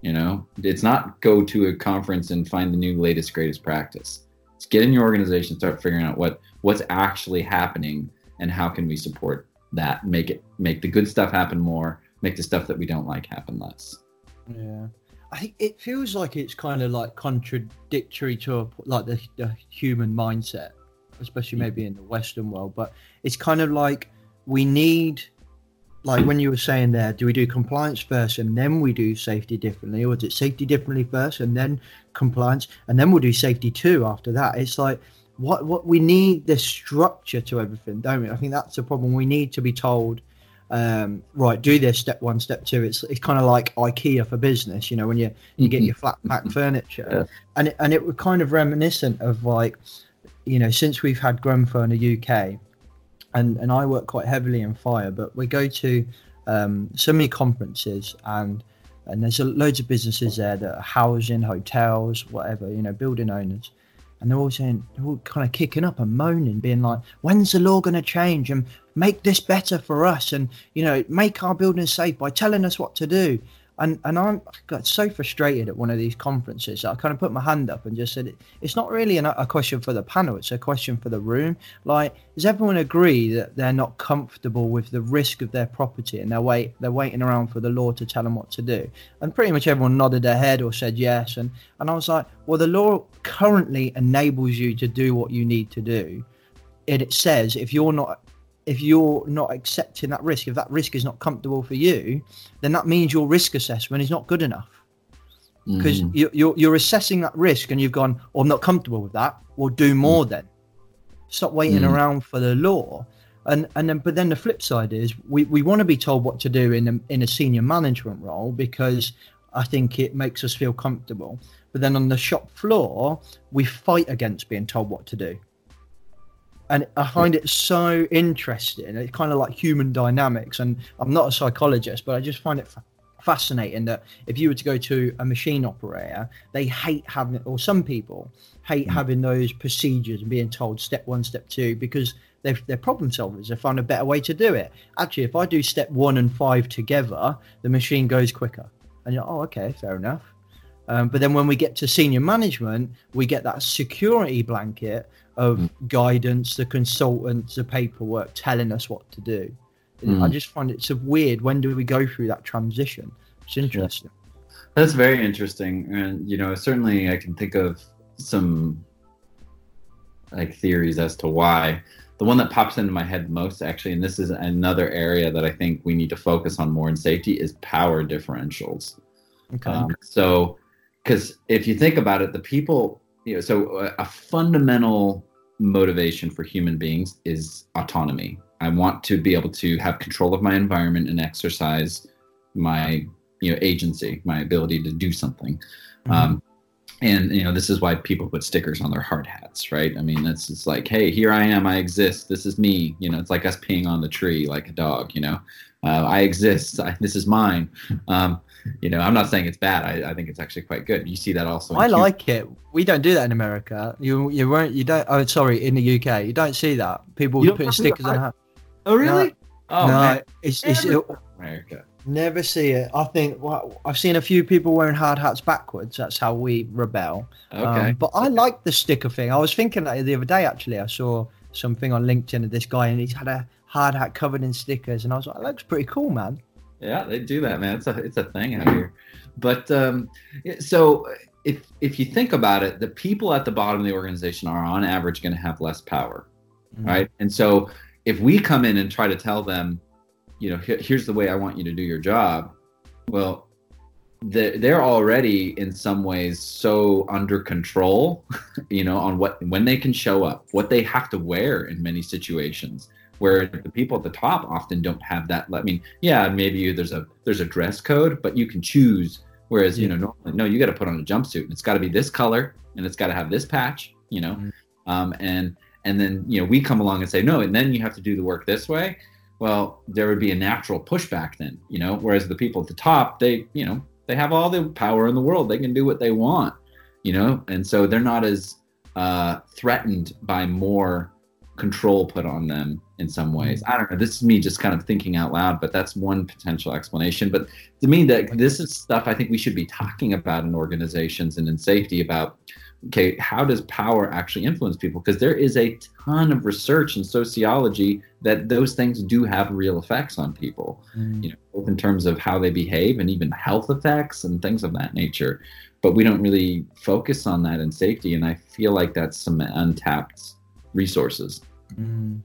Speaker 7: you know? It's not go to a conference and find the new latest greatest practice. It's get in your organization start figuring out what what's actually happening and how can we support that make it make the good stuff happen more make the stuff that we don't like happen less.
Speaker 1: Yeah, I think it feels like it's kind of like contradictory to a, like the, the human mindset, especially maybe in the Western world. But it's kind of like we need, like when you were saying there, do we do compliance first and then we do safety differently, or is it safety differently first and then compliance and then we'll do safety too after that? It's like what what we need this structure to everything, don't we? I think that's the problem. We need to be told um, right, do this step one, step two. It's it's kind of like IKEA for business, you know, when you you get your flat pack furniture,
Speaker 7: Yeah.
Speaker 1: and it, and it was kind of reminiscent of like, you know, since we've had Grenfell in the UK, and and I work quite heavily in fire, but we go to um, so many conferences and and there's loads of businesses there that are housing, hotels, whatever, you know, building owners. And they're all saying, they're all kind of kicking up and moaning, being like, when's the law going to change and make this better for us and, you know, make our buildings safe by telling us what to do? And, and I got so frustrated at one of these conferences. that I kind of put my hand up and just said, it's not really an, a question for the panel, it's a question for the room. Like, does everyone agree that they're not comfortable with the risk of their property and they're, wait, they're waiting around for the law to tell them what to do? And pretty much everyone nodded their head or said yes. And, and I was like, well, the law currently enables you to do what you need to do. It says if you're not if you're not accepting that risk, if that risk is not comfortable for you, then that means your risk assessment is not good enough because
Speaker 7: Mhm.
Speaker 1: you, you're you're assessing that risk and you've gone, oh, I'm not comfortable with that. Well, do more then. Stop waiting
Speaker 7: Mm.
Speaker 1: around for the law. And and then but then the flip side is we, we want to be told what to do in a, in a senior management role because I think it makes us feel comfortable. But then on the shop floor, we fight against being told what to do. And I find it so interesting. It's kind of like human dynamics. And I'm not a psychologist, but I just find it fa- fascinating that if you were to go to a machine operator, they hate having, or some people hate having those procedures and being told step one, step two, because they're, they're problem solvers. They find a better way to do it. Actually, if I do step one and five together, the machine goes quicker. And you're, oh, okay, fair enough. Um, but then when we get to senior management, we get that security blanket of guidance, the consultants, the paperwork telling us what to do.
Speaker 7: Mm.
Speaker 1: I just find it so weird. When do we go through that transition? It's interesting.
Speaker 7: That's very interesting, and you know, certainly I can think of some like theories as to why. The one that pops into my head most, actually, and this is another area that I think we need to focus on more in safety, is power differentials.
Speaker 1: Okay.
Speaker 7: Um, so, because if you think about it, the people, you know, so a, a fundamental motivation for human beings is autonomy. I want to be able to have control of my environment and exercise my, you know, agency, my ability to do something. Um, and you know, this is why people put stickers on their hard hats, right? I mean, that's just like, hey, here I am, I exist. This is me. You know, it's like us peeing on the tree like a dog. You know, uh, I exist. I, this is mine. (laughs) Um, you know, I'm not saying it's bad. I, I think it's actually quite good. You see that also.
Speaker 1: I
Speaker 7: hu-
Speaker 1: like it. We don't do that in America. You you won't. You don't. Oh, sorry. In the UK, you don't see that. People
Speaker 7: You
Speaker 1: putting stickers on. hat.
Speaker 7: Oh, really? oh,
Speaker 1: no,
Speaker 7: man.
Speaker 1: it's it's
Speaker 7: Never-
Speaker 1: it,
Speaker 7: America.
Speaker 1: never see it. I think well, I've seen a few people wearing hard hats backwards. That's how we rebel.
Speaker 7: Okay.
Speaker 1: Um, but I like the sticker thing. I was thinking that the other day. Actually, I saw something on LinkedIn of this guy, and he's had a hard hat covered in stickers, and I was like, that looks pretty cool, man.
Speaker 7: Yeah, they do that, man. It's a it's a thing out here. But um, so if if you think about it, the people at the bottom of the organization are on average going to have less power, right? And so if we come in and try to tell them, you know, "Here- here's the way I want you to do your job, well, they're, they're already in some ways so under control, (laughs) you know, on what when they can show up, what they have to wear in many situations where the people at the top often don't have that. I mean yeah maybe there's a there's a dress code but you can choose. Whereas you know normally no you got to put on a jumpsuit. And it's got to be this color and it's got to have this patch you know?
Speaker 1: Mhm.
Speaker 7: um, and and then you know we come along and say no and then you have to do the work this way. Well there would be a natural pushback then you know? Whereas the people at the top they you know they have all the power in the world. They can do what they want you know? And so they're not as uh, threatened by more control put on them in some ways. I don't know. This is me just kind of thinking out loud, but that's one potential explanation. But to me, that this is stuff I think we should be talking about in organizations and in safety about okay, how does power actually influence people? Because there is a ton of research in sociology that those things do have real effects on people,
Speaker 1: Mm.
Speaker 7: you know, both in terms of how they behave and even health effects and things of that nature. But we don't really focus on that in safety, and I feel like that's some untapped resources.
Speaker 1: Mm.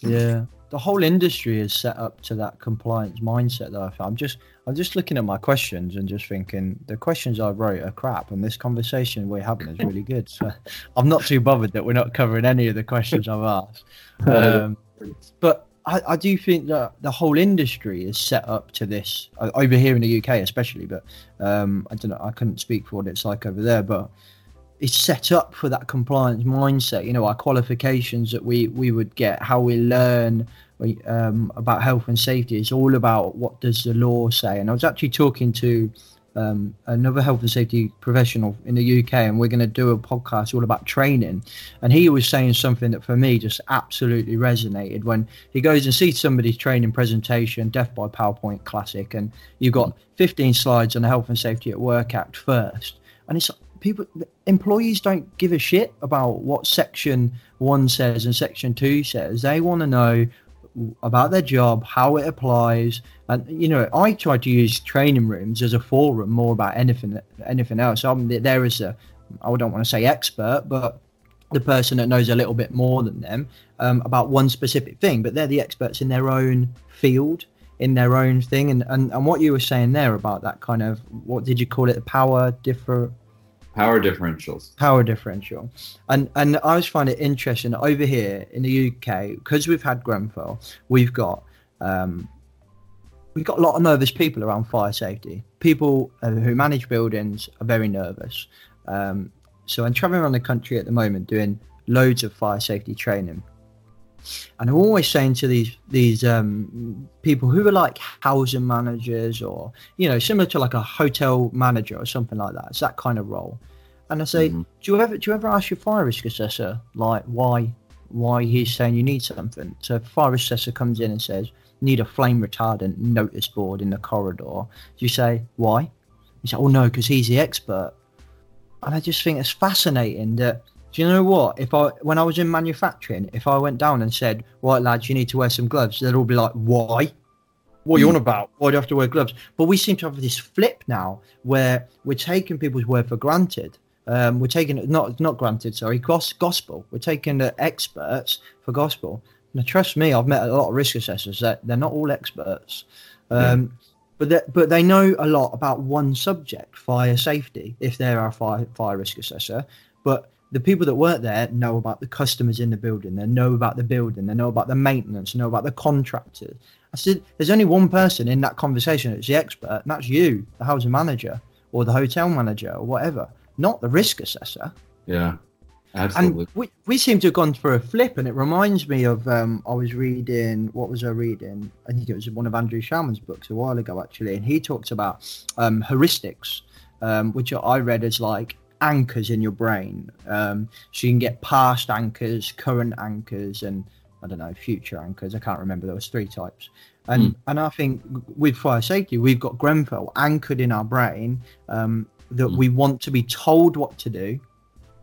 Speaker 1: Yeah, the whole industry is set up to that compliance mindset. That I found. I'm just, I'm just looking at my questions and just thinking the questions I wrote are crap, and this conversation we're having is really good. So (laughs) I'm not too bothered that we're not covering any of the questions I've asked. (laughs) Um, but I, I do think that the whole industry is set up to this uh, over here in the UK, especially. But um, I don't know. I couldn't speak for what it's like over there, but it's set up for that compliance mindset. You know, our qualifications that we we would get, how we learn um, about health and safety. It's all about what does the law say. And I was actually talking to um, another health and safety professional in the UK, and we're going to do a podcast all about training. And he was saying something that for me just absolutely resonated when he goes and sees somebody's training presentation, Death by PowerPoint classic, and you've got 15 slides on the Health and Safety at Work Act first. And it's people, employees don't give a shit about what section one says and section two says. They want to know about their job, how it applies, and you know, I try to use training rooms as a forum more about anything anything else. I'm there as a, I don't want to say expert, but the person that knows a little bit more than them um, about one specific thing, but they're the experts in their own field, in their own thing. And, and, and what you were saying there about that kind of, what did you call it? The power differ,
Speaker 7: Power differentials.
Speaker 1: power differential. And and I always find it interesting over here in the UK because we've had Grenfell, we've got um, we've got a lot of nervous people around fire safety. People uh, who manage buildings are very nervous. Um, so I'm traveling around the country at the moment doing loads of fire safety training. And I'm always saying to these these um, people who are like housing managers or you know similar to like a hotel manager or something like that. It's that kind of role. And I say,
Speaker 7: Mhm.
Speaker 1: do you ever do you ever ask your fire risk assessor like why why he's saying you need something? So fire risk assessor comes in and says need a flame retardant notice board in the corridor, do you say why? You say, oh no, because he's the expert. And I just think it's fascinating that do you know what? If I when I was in manufacturing, if I went down and said, Right lads, you need to wear some gloves, they'd all be like, Why? What are you on about? Why do you have to wear gloves? But we seem to have this flip now where we're taking people's word for granted. Um, we're taking it not not granted, sorry, gos- gospel. We're taking the experts for gospel. Now, trust me, I've met a lot of risk assessors that they're not all experts, um, but they, but they know a lot about one subject, fire safety, if they're a fire fire risk assessor. But the people that work there know about the customers in the building. They know about the building. They know about the maintenance. They know about the contractors. I said, there's only one person in that conversation that's the expert, and that's you, the housing manager or the hotel manager or whatever, not the risk assessor.
Speaker 7: Yeah, absolutely.
Speaker 1: And we, we seem to have gone through a flip, and it reminds me of um, I was reading what was I reading? I think it was one of Andrew Shalman's books a while ago actually, and he talks about um, heuristics, um, which I read as like anchors in your brain. Um, so you can get past anchors, current anchors, and I don't know future anchors. I can't remember. There was three types. And, and I think with fire safety, we've got Grenfell anchored in our brain um, that we want to be told what to do,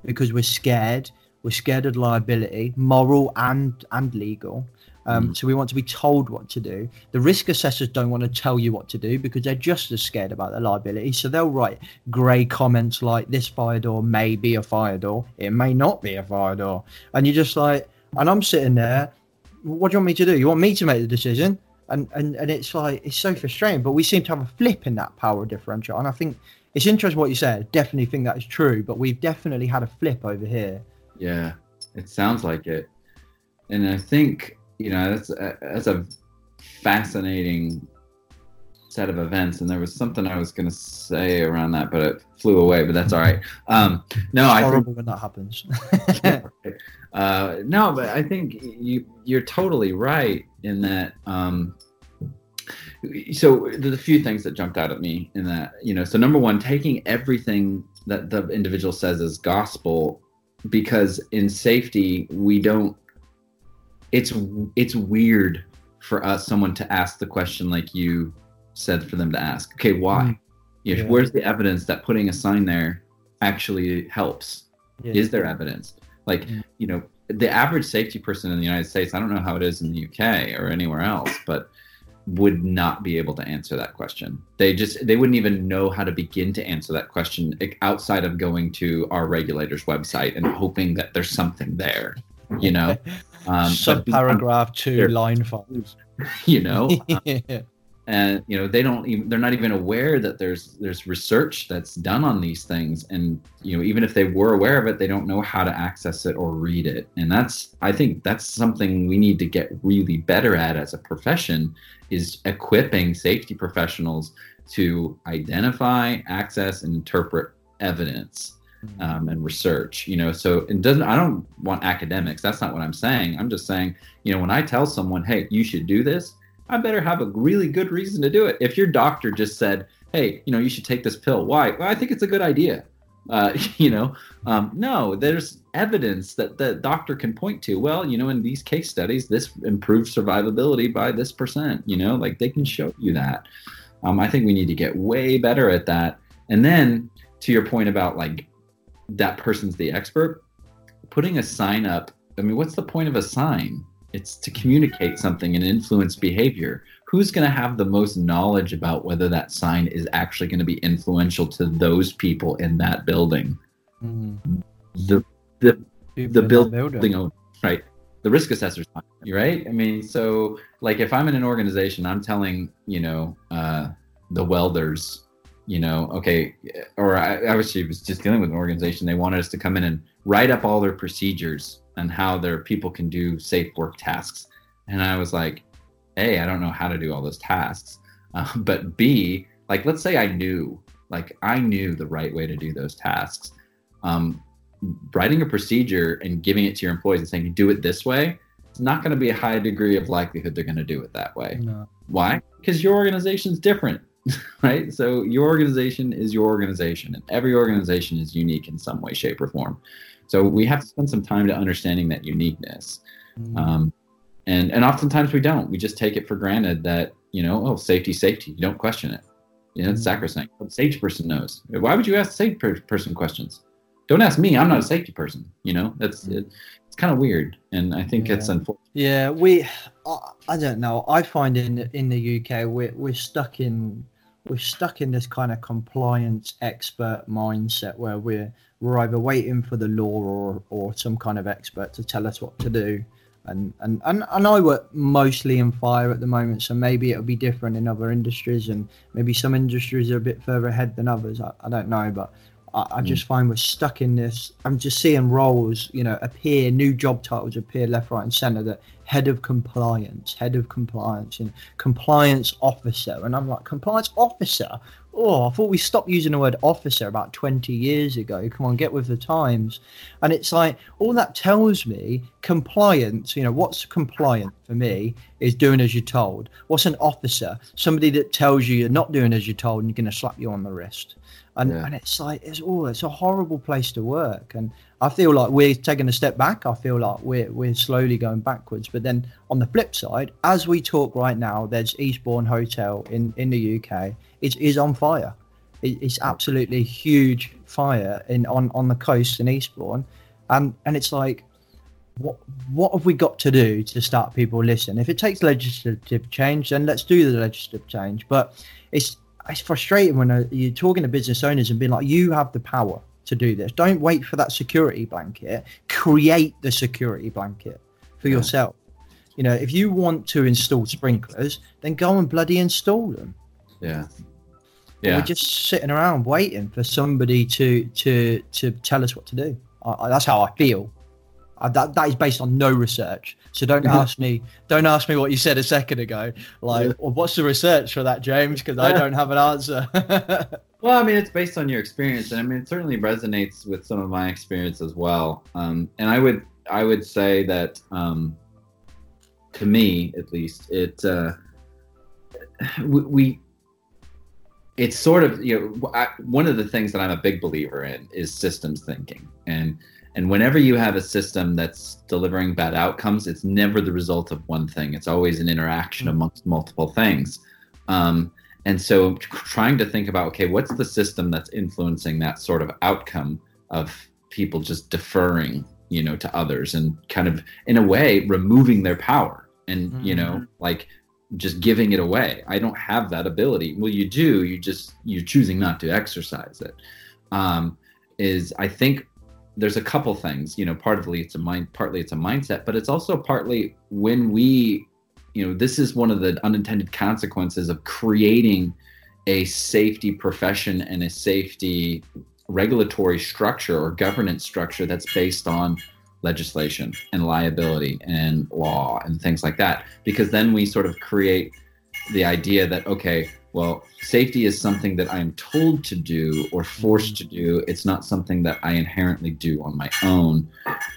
Speaker 1: because we're scared. We're scared of liability, moral and and legal. Um, So we want to be told what to do. The risk assessors don't want to tell you what to do because they're just as scared about the liability. So they'll write grey comments like this fire door may be a fire door, it may not be a fire door, and you're just like, and I'm sitting there. What do you want me to do? You want me to make the decision? And and and it's like it's so frustrating. But we seem to have a flip in that power differential, and I think it's interesting what you said. Definitely think that is true, but we've definitely had a flip over here.
Speaker 7: Yeah, it sounds like it, and I think you know that's a, that's a fascinating set of events. And there was something I was going to say around that, but it flew away. But that's all right. Um, no, I think
Speaker 1: Horrible when that happens. (laughs)
Speaker 7: uh, no, but I think you you're totally right in that. Um, so there's a few things that jumped out at me in that. You know, so number one, taking everything that the individual says as gospel, because in safety we don't. It's it's weird for us someone to ask the question like you said for them to ask. Okay, why?
Speaker 1: Mm. Yeah.
Speaker 7: Where's the evidence that putting a sign there actually helps?
Speaker 1: Yeah.
Speaker 7: Is there evidence? Like,
Speaker 1: Mm.
Speaker 7: you know, the average safety person in the United States, I don't know how it is in the UK or anywhere else, but would not be able to answer that question. They just they wouldn't even know how to begin to answer that question outside of going to our regulator's website and hoping that there's something there, you know. (laughs) Um,
Speaker 1: Sub paragraph two, line (laughs) five. (laughs)
Speaker 7: you know,
Speaker 1: yeah. (laughs)
Speaker 7: and you know they don't even they're not even aware that there's there's research that's done on these things and you know even if they were aware of it they don't know how to access it or read it and that's i think that's something we need to get really better at as a profession is equipping safety professionals to identify access and interpret evidence um, and research you know so it doesn't i don't want academics that's not what i'm saying. I'm just saying you know when i tell someone hey you should do this i better have a really good reason to do it. If your doctor just said hey you know you should take this pill why? Well i think it's a good idea uh, (laughs) you know? Um, no there's evidence that the doctor can point to well you know in these case studies this improved survivability by this percent you know? Like they can show you that. Um, i think we need to get way better at that. And then to your point about like that person's the expert putting a sign up i mean what's the point of a sign it's to communicate something and influence behavior who's going to have the most knowledge about whether that sign is actually going to be influential to those people in that building
Speaker 1: Mm.
Speaker 7: the the
Speaker 1: People
Speaker 7: the
Speaker 1: in building.
Speaker 7: building owner, right? The risk assessor's not, right? I mean, so like if I'm in an organization, I'm telling you know uh, the welders, you know, okay, or I, I actually was just dealing with an organization. They wanted us to come in and write up all their procedures and how their people can do safe work tasks, and I was like, a, I don't know how to do all those tasks, uh, (laughs) but b, like let's say I knew, like I knew the right way to do those tasks. Um, writing a procedure and giving it to your employees and saying do it this way it's not going to be a high degree of likelihood they're going to do it that way
Speaker 1: No.
Speaker 7: why because your organization's different (laughs) right? So your organization is your organization and every organization is unique in some way shape or form. So we have to spend some time to understanding that uniqueness.
Speaker 1: Mm.
Speaker 7: um, and and oftentimes we don't. We just take it for granted that you know oh safety safety. You don't question it. You know it's
Speaker 1: Mhm.
Speaker 7: sacrosanct. The safety person knows. Why would you ask the safety per- person questions? Don't ask me. I'm not a safety person you know? That's it, it's kind of weird and i think it's
Speaker 1: Yeah.
Speaker 7: unfortunate.
Speaker 1: Yeah, we. I, I don't know. I find in in the UK we're we're stuck in we're stuck in this kind of compliance expert mindset where we're we're either waiting for the law or or some kind of expert to tell us what to do. And, and, and, and I work mostly in fire at the moment, so maybe it'll be different in other industries, and maybe some industries are a bit further ahead than others. I, I don't know, but I, I just mm. find we're stuck in this. I'm just seeing roles, you know, appear, new job titles appear left, right, and centre. That head of compliance, head of compliance, and compliance officer, and I'm like, compliance officer. Oh, I thought we stopped using the word officer about 20 years ago. Come on, get with the times. And it's like all that tells me compliance. You know, what's compliant for me is doing as you're told. What's an officer? Somebody that tells you you're not doing as you're told and you're going to slap you on the wrist and
Speaker 7: Yeah.
Speaker 1: and it's like it's oh it's a horrible place to work and i feel like we're taking a step back i feel like we're we're slowly going backwards but then on the flip side as we talk right now there's eastbourne hotel in in the uk it is on fire it, it's absolutely huge fire in on on the coast in eastbourne and and it's like what what have we got to do to start people listening? If it takes legislative change, then let's do the legislative change. But it's it's frustrating when uh, you're talking to business owners and being like, you have the power to do this. Don't wait for that security blanket. Create the security blanket for
Speaker 7: Yeah.
Speaker 1: yourself. You know, if you want to install sprinklers, then go and bloody install them.
Speaker 7: yeah
Speaker 1: But
Speaker 7: yeah
Speaker 1: We're just sitting around waiting for somebody to to to tell us what to do. I, I, that's how I feel. Uh, that that is based on no research. So don't ask me don't ask me what you said a second ago. Like,
Speaker 7: Yeah.
Speaker 1: well, what's the research for that, James? Because I don't have an answer. (laughs)
Speaker 7: Well, I mean, it's based on your experience, and I mean, it certainly resonates with some of my experience as well. Um, and I would, I would say that, um, to me, at least, it, uh, we, we, it's sort of, you know, I, one of the things that I'm a big believer in is systems thinking, and and whenever you have a system that's delivering bad outcomes, it's never the result of one thing. It's always an interaction amongst multiple things. Um, and so trying to think about okay what's the system that's influencing that sort of outcome of people just deferring you know to others and kind of in a way removing their power and you know like just giving it away. I don't have that ability. Well you do. You just you're choosing not to exercise it. Um is i think there's a couple things you know partly it's a mind partly it's a mindset but it's also partly when we you know this is one of the unintended consequences of creating a safety profession and a safety regulatory structure or governance structure that's based on legislation and liability and law and things like that. Because then we sort of create the idea that okay well safety is something that i am told to do or forced to do. It's not something that i inherently do on my own.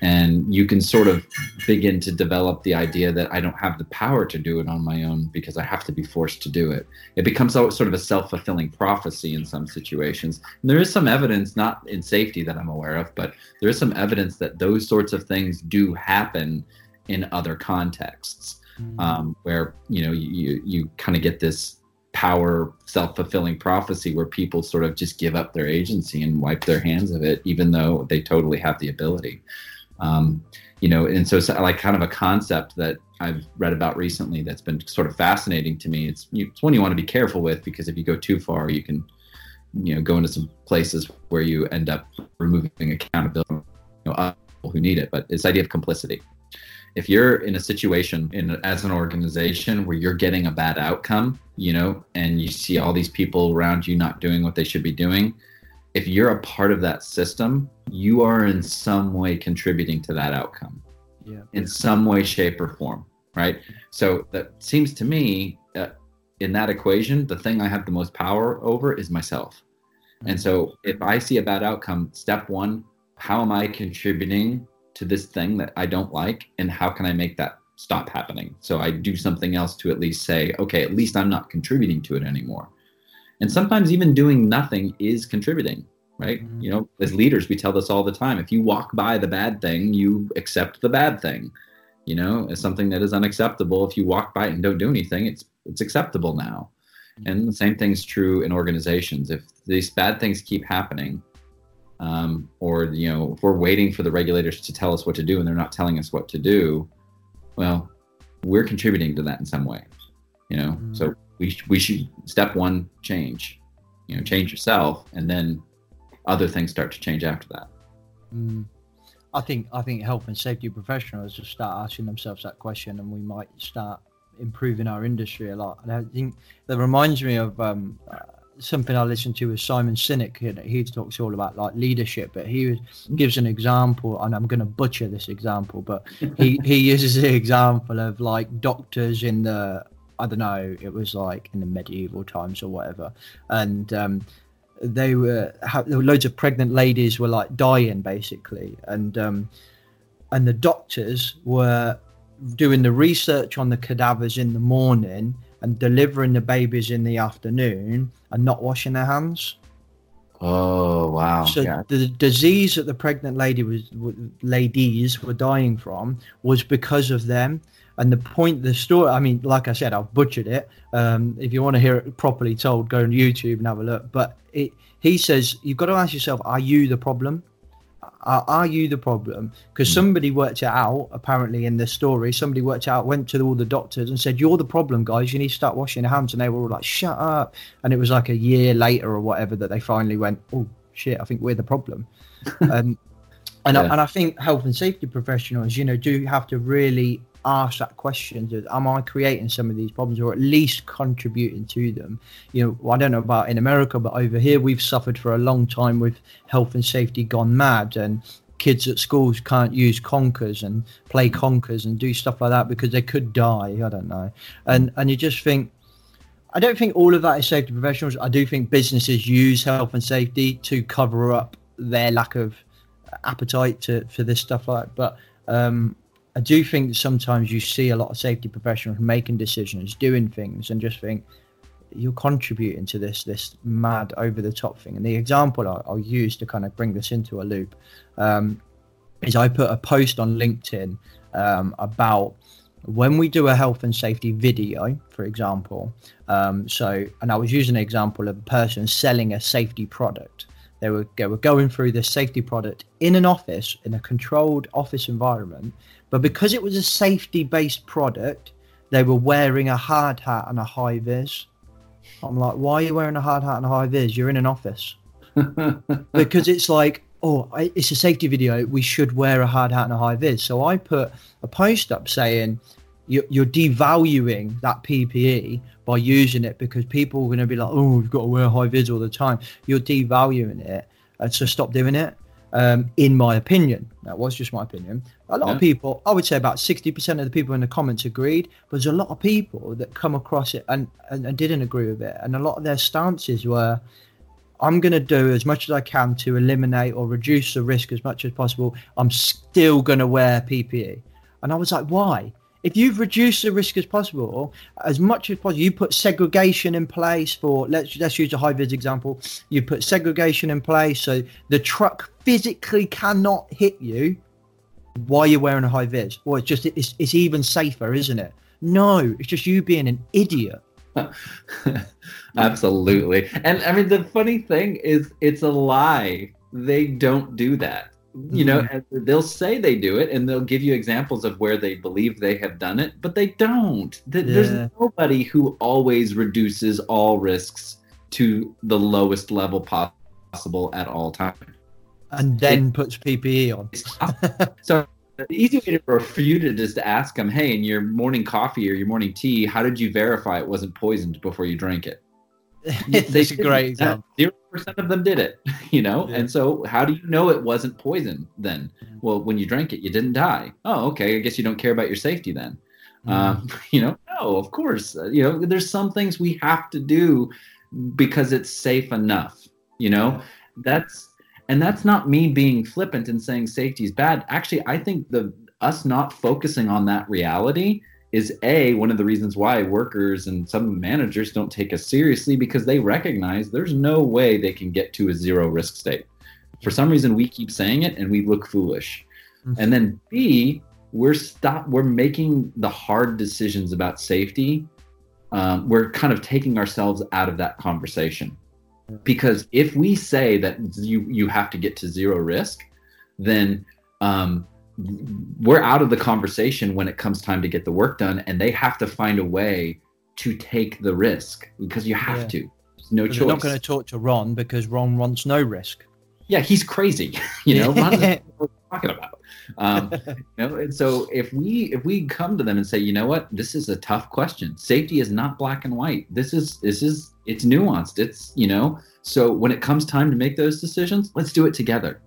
Speaker 7: And you can sort of begin to develop the idea that i don't have the power to do it on my own because i have to be forced to do it. It becomes sort of a self-fulfilling prophecy in some situations. And there is some evidence not in safety that i'm aware of but there is some evidence that those sorts of things do happen in other contexts. Um, where you know you you kind of get this power self-fulfilling prophecy where people sort of just give up their agency and wipe their hands of it even though they totally have the ability. Um, you know and so it's like kind of a concept that i've read about recently that's been sort of fascinating to me. It's, it's one you want to be careful with because if you go too far you can you know go into some places where you end up removing accountability you know, who need it. But this idea of complicity if you're in a situation in as an organization where you're getting a bad outcome you know and you see all these people around you not doing what they should be doing if you're a part of that system you are in some way contributing to that outcome.
Speaker 1: Yeah.
Speaker 7: in some way shape or form right? So that seems to me uh, in that equation the thing i have the most power over is myself. And so if i see a bad outcome step one how am i contributing to this thing that I don't like, and how can I make that stop happening? So I do something else to at least say, okay, at least I'm not contributing to it anymore. And sometimes even doing nothing is contributing, right?
Speaker 1: Mhm.
Speaker 7: You know, as leaders, we tell this all the time. If you walk by the bad thing, you accept the bad thing. You know, as something that is unacceptable, if you walk by it and don't do anything, it's it's acceptable now. And the same thing's true in organizations. If these bad things keep happening, um, or you know if we're waiting for the regulators to tell us what to do and they're not telling us what to do well we're contributing to that in some way you know
Speaker 1: Mm.
Speaker 7: so we, sh- we should step one change you know change yourself and then other things start to change after that
Speaker 1: Mm. I think I think health and safety professionals just start asking themselves that question, and we might start improving our industry a lot. And I think that reminds me of um, something I listened to with Simon Sinek. He, he talks all about like leadership, but he was, gives an example, and I'm going to butcher this example, but he he (laughs) uses the example of like doctors in the I don't know, it was like in the medieval times or whatever, and um, they were there were loads of pregnant ladies were like dying basically, and um, and the doctors were doing the research on the cadavers in the morning and delivering the babies in the afternoon and not washing their hands.
Speaker 7: oh wow
Speaker 1: So
Speaker 7: yeah
Speaker 1: the disease that the pregnant lady was ladies were dying from was because of them. And the point, the story. I mean, like I said, I've butchered it. Um, if you want to hear it properly told, go on YouTube and have a look. But it, he says you've got to ask yourself: Are you the problem? Are, are you the problem? Because somebody worked it out. Apparently, in the story, somebody worked it out, went to all the doctors and said, "You're the problem, guys. You need to start washing your hands." And they were all like, "Shut up!" And it was like a year later or whatever that they finally went, "Oh shit, I think we're the problem." (laughs) um, and I, and I think health and safety professionals, you know, do have to really ask that question: of, Am I creating some of these problems, or at least contributing to them? You know, I don't know about in America, but over here we've suffered for a long time with health and safety gone mad, and kids at schools can't use conkers and play conkers and do stuff like that because they could die. I don't know, and and you just think. I don't think all of that is safety professionals. I do think businesses use health and safety to cover up their lack of appetite to for this stuff like. But um, I do think that sometimes you see a lot of safety professionals making decisions, doing things, and just think you're contributing to this this mad over the top thing. And the example I, I'll use to kind of bring this into a loop um, is I put a post on LinkedIn um, about when we do a health and safety video, for example, um, so and I was using an example of a person selling a safety product. They were they were going through this safety product in an office in a controlled office environment, but because it was a safety based product, they were wearing a hard hat and a high vis. I'm like, why are you wearing a hard hat and a high vis? You're in an office. (laughs) Because it's like oh it's a safety video. We should wear a hard hat and a high vis. So i put a post up saying you're, you're devaluing that ppe by using it because people are going to be like oh we've got to wear high vis all the time you're devaluing it and so stop doing it um, in my opinion that was just my opinion a lot
Speaker 7: Yeah.
Speaker 1: of people i would say about 60% of the people in the comments agreed but there's a lot of people that come across it and, and, and didn't agree with it and a lot of their stances were I'm going to do as much as I can to eliminate or reduce the risk as much as possible. I'm still going to wear PPE. And I was like, why? If you've reduced the risk as possible, as much as possible, you put segregation in place for, let's, let's use a high vis example. You put segregation in place so the truck physically cannot hit you. Why are you wearing a high vis? Well, it's just, it's, it's even safer, isn't it? No, it's just you being an idiot. (laughs)
Speaker 7: Absolutely. And I mean, the funny thing is, it's a lie. They don't do that. You know, mm-hmm. and they'll say they do it and they'll give you examples of where they believe they have done it, but they don't. Th-
Speaker 1: Yeah.
Speaker 7: There's nobody who always reduces all risks to the lowest level possible at all times.
Speaker 1: And then puts PPE on.
Speaker 7: so the easy way to, for you to just ask them, hey, in your morning coffee or your morning tea, how did you verify it wasn't poisoned before you drank it?
Speaker 1: It's a great example.
Speaker 7: Zero percent of them did it, (laughs) you know.
Speaker 1: Yeah.
Speaker 7: And so, how do you know it wasn't poison then?
Speaker 1: Mm.
Speaker 7: Well, when you drank it, you didn't die. Oh, okay. I guess you don't care about your safety then.
Speaker 1: Mm.
Speaker 7: Um, (laughs) you know, no, of course. Uh, you know, there's some things we have to do because it's safe enough. You know, that's and that's not me being flippant and saying safety is bad. Actually, I think the us not focusing on that reality is a one of the reasons why workers and some managers don't take us seriously because they recognize there's no way they can get to a zero risk state. For some reason, we keep saying it and we look foolish.
Speaker 1: Mhm.
Speaker 7: And then B, we're stop we're making the hard decisions about safety. Um, we're kind of taking ourselves out of that conversation because if we say that you you have to get to zero risk, then um, we're out of the conversation when it comes time to get the work done, and they have to find a way to take the risk because you have
Speaker 1: Yeah.
Speaker 7: to. There's no choice.
Speaker 1: We're not going to talk to Ron because Ron wants no risk.
Speaker 7: yeah, he's crazy. (laughs) You know, Ron what we're talking about. Um, you know, and so if we if we come to them and say, you know what, this is a tough question. Safety is not black and white. This is this is it's nuanced. It's you know. So when it comes time to make those decisions, let's do it together.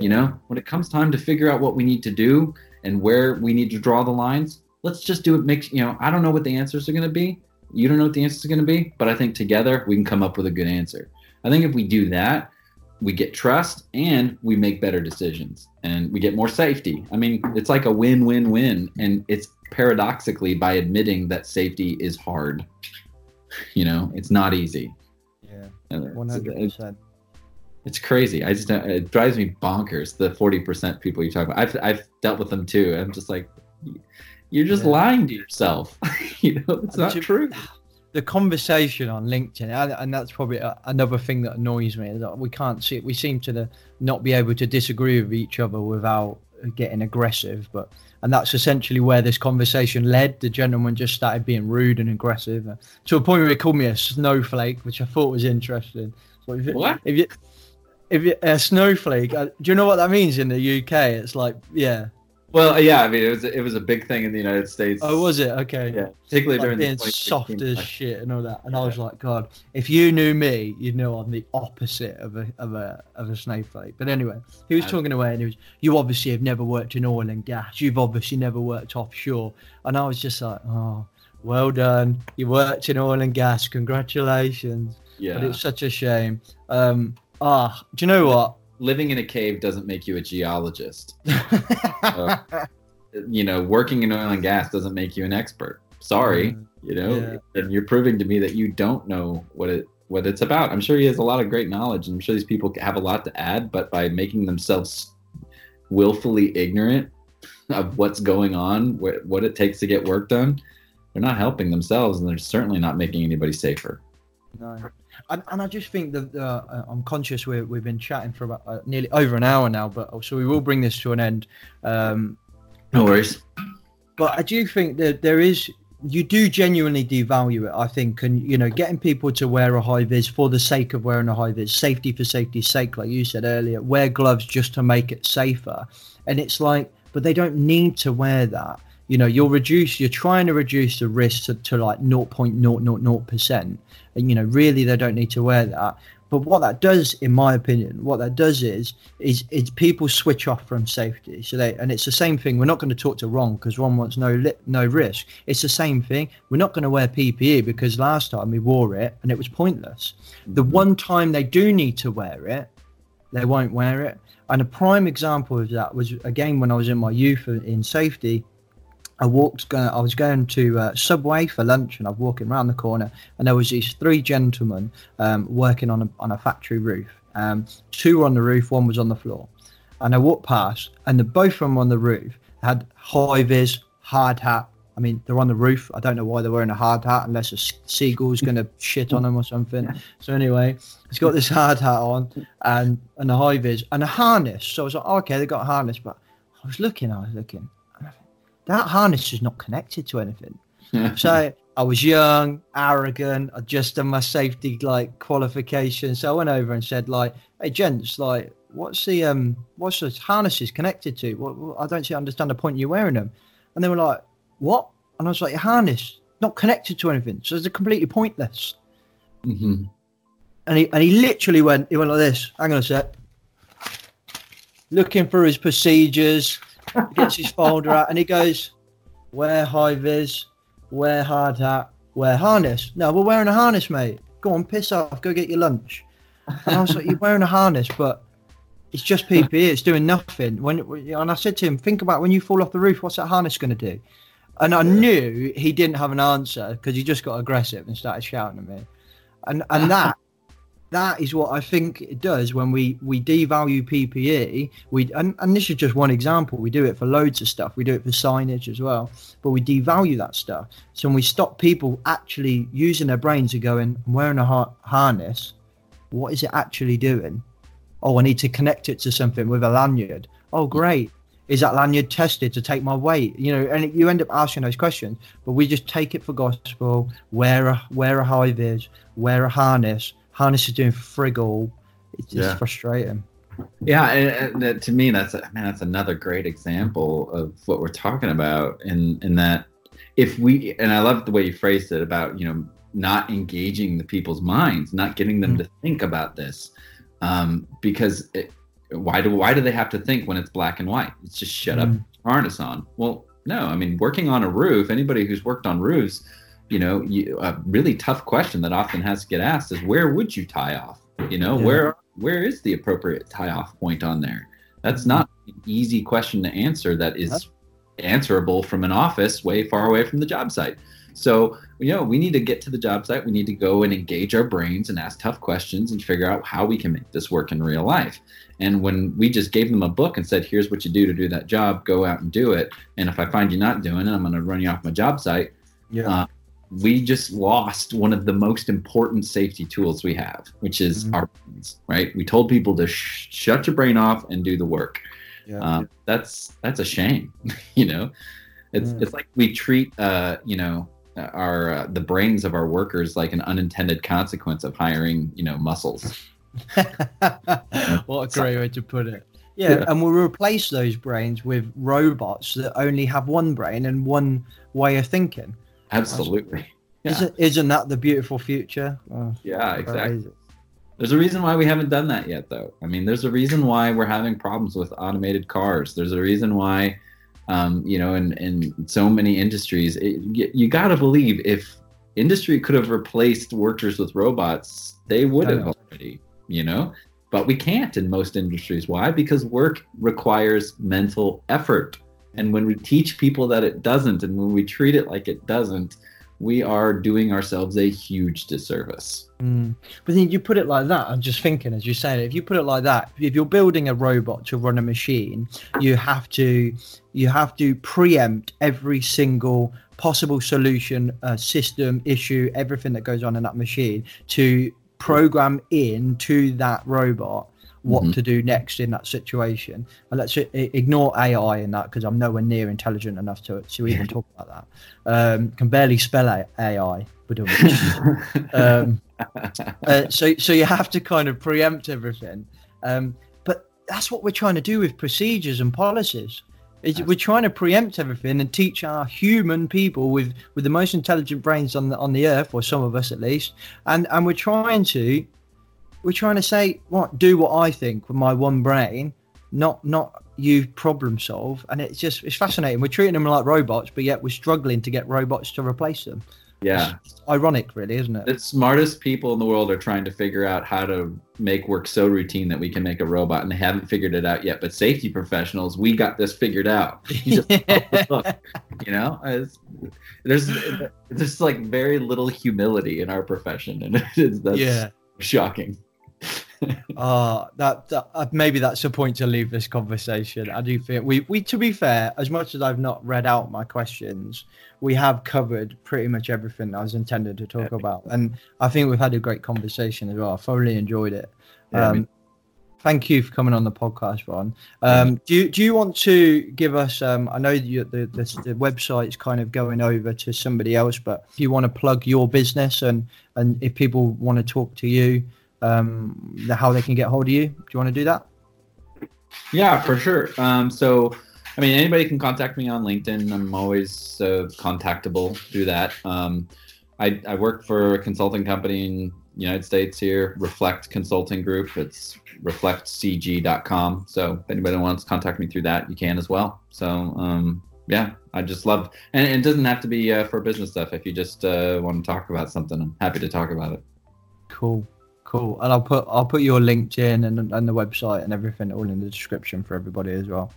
Speaker 7: You know, when it comes time to figure out what we need to do and where we need to draw the lines, let's just do it. Make you know, I don't know what the answers are going to be. You don't know what the answers are going to be, but I think together we can come up with a good answer. I think if we do that, we get trust and we make better decisions and we get more safety. I mean, it's like a win win win. And it's paradoxically by admitting that safety is hard. You know, it's not easy.
Speaker 1: Yeah, uh,
Speaker 7: And
Speaker 1: one
Speaker 7: it's-
Speaker 1: hundred percent.
Speaker 7: It's crazy. I just it drives me bonkers. The forty percent people you talk about. I've I've dealt with them too. I'm just like, you're just
Speaker 1: Yeah.
Speaker 7: lying to yourself. (laughs) you know, it's not
Speaker 1: to-
Speaker 7: true. (sighs)
Speaker 1: The conversation on LinkedIn, and, that's probably another thing that annoys me. Is that we can't see. We seem to the, not be able to disagree with each other without getting aggressive. But and that's essentially where this conversation led. The gentleman just started being rude and aggressive uh, to a point where he called me a snowflake, which I thought was interesting. So if,
Speaker 7: What?
Speaker 1: if you if you, a snowflake, uh, do you know what that means in the UK? It's like, yeah.
Speaker 7: Well, yeah. I mean, it was it was a big thing in the United States.
Speaker 1: Oh, was it? Okay.
Speaker 7: Yeah, particularly
Speaker 1: like
Speaker 7: during
Speaker 1: being
Speaker 7: the
Speaker 1: soft as shit and all that. And I was like, God, if you knew me, you'd know I'm the opposite of a of a of a snowflake. But anyway, he was
Speaker 7: Yeah.
Speaker 1: talking away and he was, you obviously have never worked in oil and gas. You've obviously never worked offshore. And I was just like, oh, well done. You worked in oil and gas. Congratulations.
Speaker 7: Yeah.
Speaker 1: But it's such a shame. Um, ah, do you know what?
Speaker 7: living in a cave doesn't make you a geologist. (laughs) Uh, you know, working in oil and gas doesn't make you an expert. Sorry, you know,
Speaker 1: Yeah.
Speaker 7: and you're proving to me that you don't know what it what it's about. I'm sure he has a lot of great knowledge, and I'm sure these people have a lot to add. But by making themselves willfully ignorant, of what's going on, what, what it takes to get work done, they're not helping themselves, and they're certainly not making anybody safer.
Speaker 1: No. And, and I just think that uh, I'm conscious we we've been chatting for about uh, nearly over an hour now, but so we will bring this to an end. Um,
Speaker 7: No worries.
Speaker 1: but I do think that there is you do genuinely devalue it. I think, and you know, getting people to wear a high vis for the sake of wearing a high vis, safety for safety's sake, like you said earlier, wear gloves just to make it safer, and it's like, but they don't need to wear that. You know, you'll reduce, you're trying to reduce the risk to, to like 0.000 percent, and you know, really, they don't need to wear that. But what that does, in my opinion, what that does is is is people switch off from safety. So they and it's the same thing. We're not going to talk to Ron because Ron wants no li- no risk. It's the same thing. We're not going to wear PPE because last time we wore it and it was pointless. The mm-hmm. one time they do need to wear it, they won't wear it. And a prime example of that was again when I was in my youth in safety. I walked. Going, I was going to uh, Subway for lunch, and I was walking around the corner, and there was these three gentlemen um, working on a on a factory roof. Um, two were on the roof, one was on the floor. And I walked past, and the both of them on the roof had high vis, hard hat. I mean, they're on the roof. I don't know why they're wearing a hard hat unless a seagull's going (laughs) to shit on them or something. So anyway, he's got this hard hat on and and a high vis and a harness. So I was like, oh, okay, they got a harness, but I was looking, I was looking. And I think, That harness is not connected to anything. (laughs) So I was young, arrogant. I just done my safety like qualification. So I went over and said like, "Hey, gents, like, what's the um, what's the harnesses connected to? What, what- I don't see understand the point you're wearing them." And they were like, "What?" And I was like, "Your harness not connected to anything, so it's completely pointless."
Speaker 7: hmm
Speaker 1: And he and he literally went, he went like this. Hang on a sec. Looking for his procedures, gets his folder out, and he goes, "Wear high vis, wear hard hat, wear harness." No, we're wearing a harness, mate. Go on, piss off. Go get your lunch. And I was like, "You're wearing a harness, but it's just PPE. It's doing nothing." When and I said to him, "Think about when you fall off the roof. What's that harness going to do?" And I knew he didn't have an answer because he just got aggressive and started shouting at me. And and (laughs) that that is what I think it does when we we devalue PPE. We and, and this is just one example. We do it for loads of stuff. We do it for signage as well. But we devalue that stuff. So when we stop people actually using their brains and going, I'm wearing a har- harness. What is it actually doing? Oh, I need to connect it to something with a lanyard. Oh, great. Is that lanyard tested to take my weight? You know, and you end up asking those questions, but we just take it for gospel. Wear a wear a high vis, wear a harness. Harness is doing friggle. It's just
Speaker 7: Yeah.
Speaker 1: frustrating.
Speaker 7: Yeah, and, and to me, that's I mean, that's another great example of what we're talking about. In in that, if we and I love the way you phrased it about you know not engaging the people's minds, not getting them to think about this, um, because it, why do why do they have to think when it's black and white? It's just shut up,
Speaker 1: Mm.
Speaker 7: harness on. Well, no, I mean working on a roof. Anybody who's worked on roofs, you know, you, a really tough question that often has to get asked is where would you tie off? You know,
Speaker 1: Yeah.
Speaker 7: where where is the appropriate tie off point on there? That's not an easy question to answer that is answerable from an office way far away from the job site. So, you know, we need to get to the job site. We need to go and engage our brains and ask tough questions and figure out how we can make this work in real life. And when we just gave them a book and said, here's what you do to do that job, go out and do it. And if I find you not doing it, I'm going to run you off my job site.
Speaker 1: Yeah.
Speaker 7: Uh, we just lost one of the most important safety tools we have, which is
Speaker 1: Mhm.
Speaker 7: our brains, right? We told people to sh- shut your brain off and do the work.
Speaker 1: yeah.
Speaker 7: Um, that's that's a shame, (laughs) you know. It's
Speaker 1: Mm.
Speaker 7: it's like we treat uh, you know our uh, the brains of our workers like an unintended consequence of hiring you know muscles. (laughs) (laughs)
Speaker 1: what a great way to put it. Yeah,
Speaker 7: Yeah.
Speaker 1: and we'll replace those brains with robots that only have one brain and one way of thinking.
Speaker 7: Absolutely. Yeah.
Speaker 1: Isn't, isn't that the beautiful future? Oh,
Speaker 7: Yeah, exactly. There's a reason why we haven't done that yet, though. I mean, there's a reason why we're having problems with automated cars. There's a reason why, um, you know, in, in so many industries, it, you, you got to believe if industry could have replaced workers with robots, they would have already, you know? But we can't in most industries. Why? Because work requires mental effort. And when we teach people that it doesn't, and when we treat it like it doesn't, we are doing ourselves a huge disservice.
Speaker 1: Mm. But then you put it like that. I'm just thinking, as you're saying, if you put it like that, if you're building a robot to run a machine, you have to you have to preempt every single possible solution, uh, system, issue, everything that goes on in that machine to program in to that robot what
Speaker 7: Mhm.
Speaker 1: to do next in that situation. And let's ignore AI in that because I'm nowhere near intelligent enough to to even (laughs) talk about that. Um, can barely spell AI, um, (laughs) uh, so so you have to kind of preempt everything. Um, but that's what we're trying to do with procedures and policies. Is we're trying to preempt everything and teach our human people with with the most intelligent brains on the on the earth, or some of us at least, and and we're trying to we're trying to say what do what I think with my one brain, not not you problem solve. And it's just it's fascinating. We're treating them like robots, but yet we're struggling to get robots to replace them.
Speaker 7: yeah.
Speaker 1: It's ironic, really, isn't it?
Speaker 7: The smartest people in the world are trying to figure out how to make work so routine that we can make a robot, and they haven't figured it out yet. But safety professionals, we got this figured out. You just look, you know, It's- there's there's like very little humility in our profession, and (laughs) it's that's
Speaker 1: yeah.
Speaker 7: shocking.
Speaker 1: Uh, that, that uh, maybe that's a point to leave this conversation. I do think we, we, to be fair, as much as I've not read out my questions, we have covered pretty much everything I was intended to talk about, and I think we've had a great conversation as well. I thoroughly enjoyed it.
Speaker 7: Yeah, I
Speaker 1: um,
Speaker 7: mean-
Speaker 1: thank you for coming on the podcast, Ron. Um, do you do you want to give us? Um, I know you, the, the the website's kind of going over to somebody else, but if you want to plug your business and and if people want to talk to you, um, how they can get hold of you, do you want to do that?
Speaker 7: Yeah, for sure. Um, so, I mean, anybody can contact me on LinkedIn. I'm always uh, contactable through that. Um, I, I work for a consulting company in the United States here, Reflect Consulting Group. It's reflectcg.com. So, if anybody wants to contact me through that, you can as well. So, um, yeah, I just love, and it doesn't have to be uh, for business stuff. If you just uh, want to talk about something, I'm happy to talk about it.
Speaker 1: Cool, cool. And I'll put I'll put your LinkedIn and and the website and everything all in the description for everybody as well.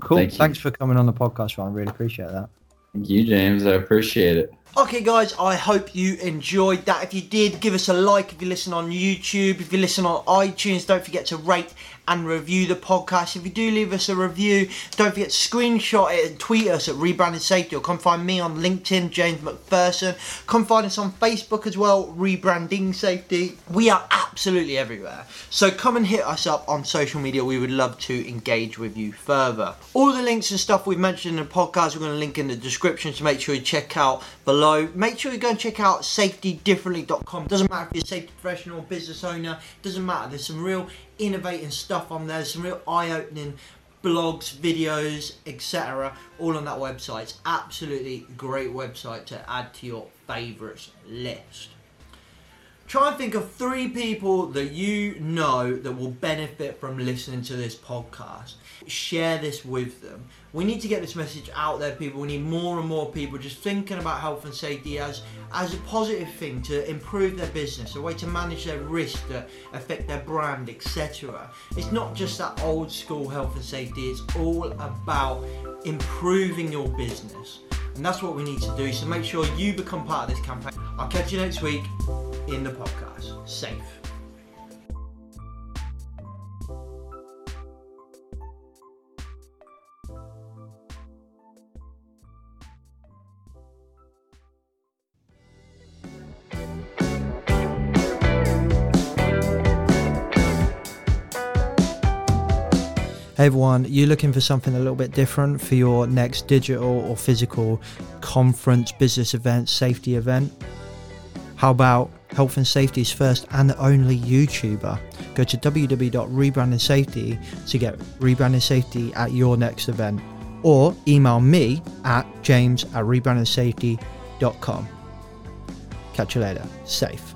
Speaker 1: Cool.
Speaker 7: Thank you.
Speaker 1: Thanks for coming on the podcast, Ron. Really appreciate that.
Speaker 7: Thank you, James. I appreciate it.
Speaker 8: Okay, guys, I hope you enjoyed that. If you did, give us a like if you listen on YouTube. If you listen on iTunes, don't forget to rate and review the podcast. If you do leave us a review, don't forget to screenshot it and tweet us at Rebranded Safety or come find me on LinkedIn, James McPherson. Come find us on Facebook as well, Rebranding Safety. We are absolutely everywhere. So come and hit us up on social media. We would love to engage with you further. All the links and stuff we've mentioned in the podcast, we're going to link in the description, so make sure you check out below. Make sure you go and check out safetydifferently.com. Doesn't matter if you're a safety professional or business owner, doesn't matter. There's some real innovating stuff on there, some real eye opening blogs, videos, etc. All on that website. It's absolutely great website to add to your favourites list. Try and think of three people that you know that will benefit from listening to this podcast. Share this with them. We need to get this message out there, people. We need more and more people just thinking about health and safety as as a positive thing to improve their business, a way to manage their risks that affect their brand, etc. It's not just that old school health and safety, it's all about improving your business. And that's what we need to do. So make sure you become part of this campaign. I'll catch you next week in the podcast. Safe. Hey everyone, you're looking for something a little bit different for your next digital or physical conference, business event, safety event? How about Health and Safety's first and only YouTuber? Go to www.rebranding to get rebranding safety at your next event or email me at james at rebrandingsafety.com. Catch you later. Safe.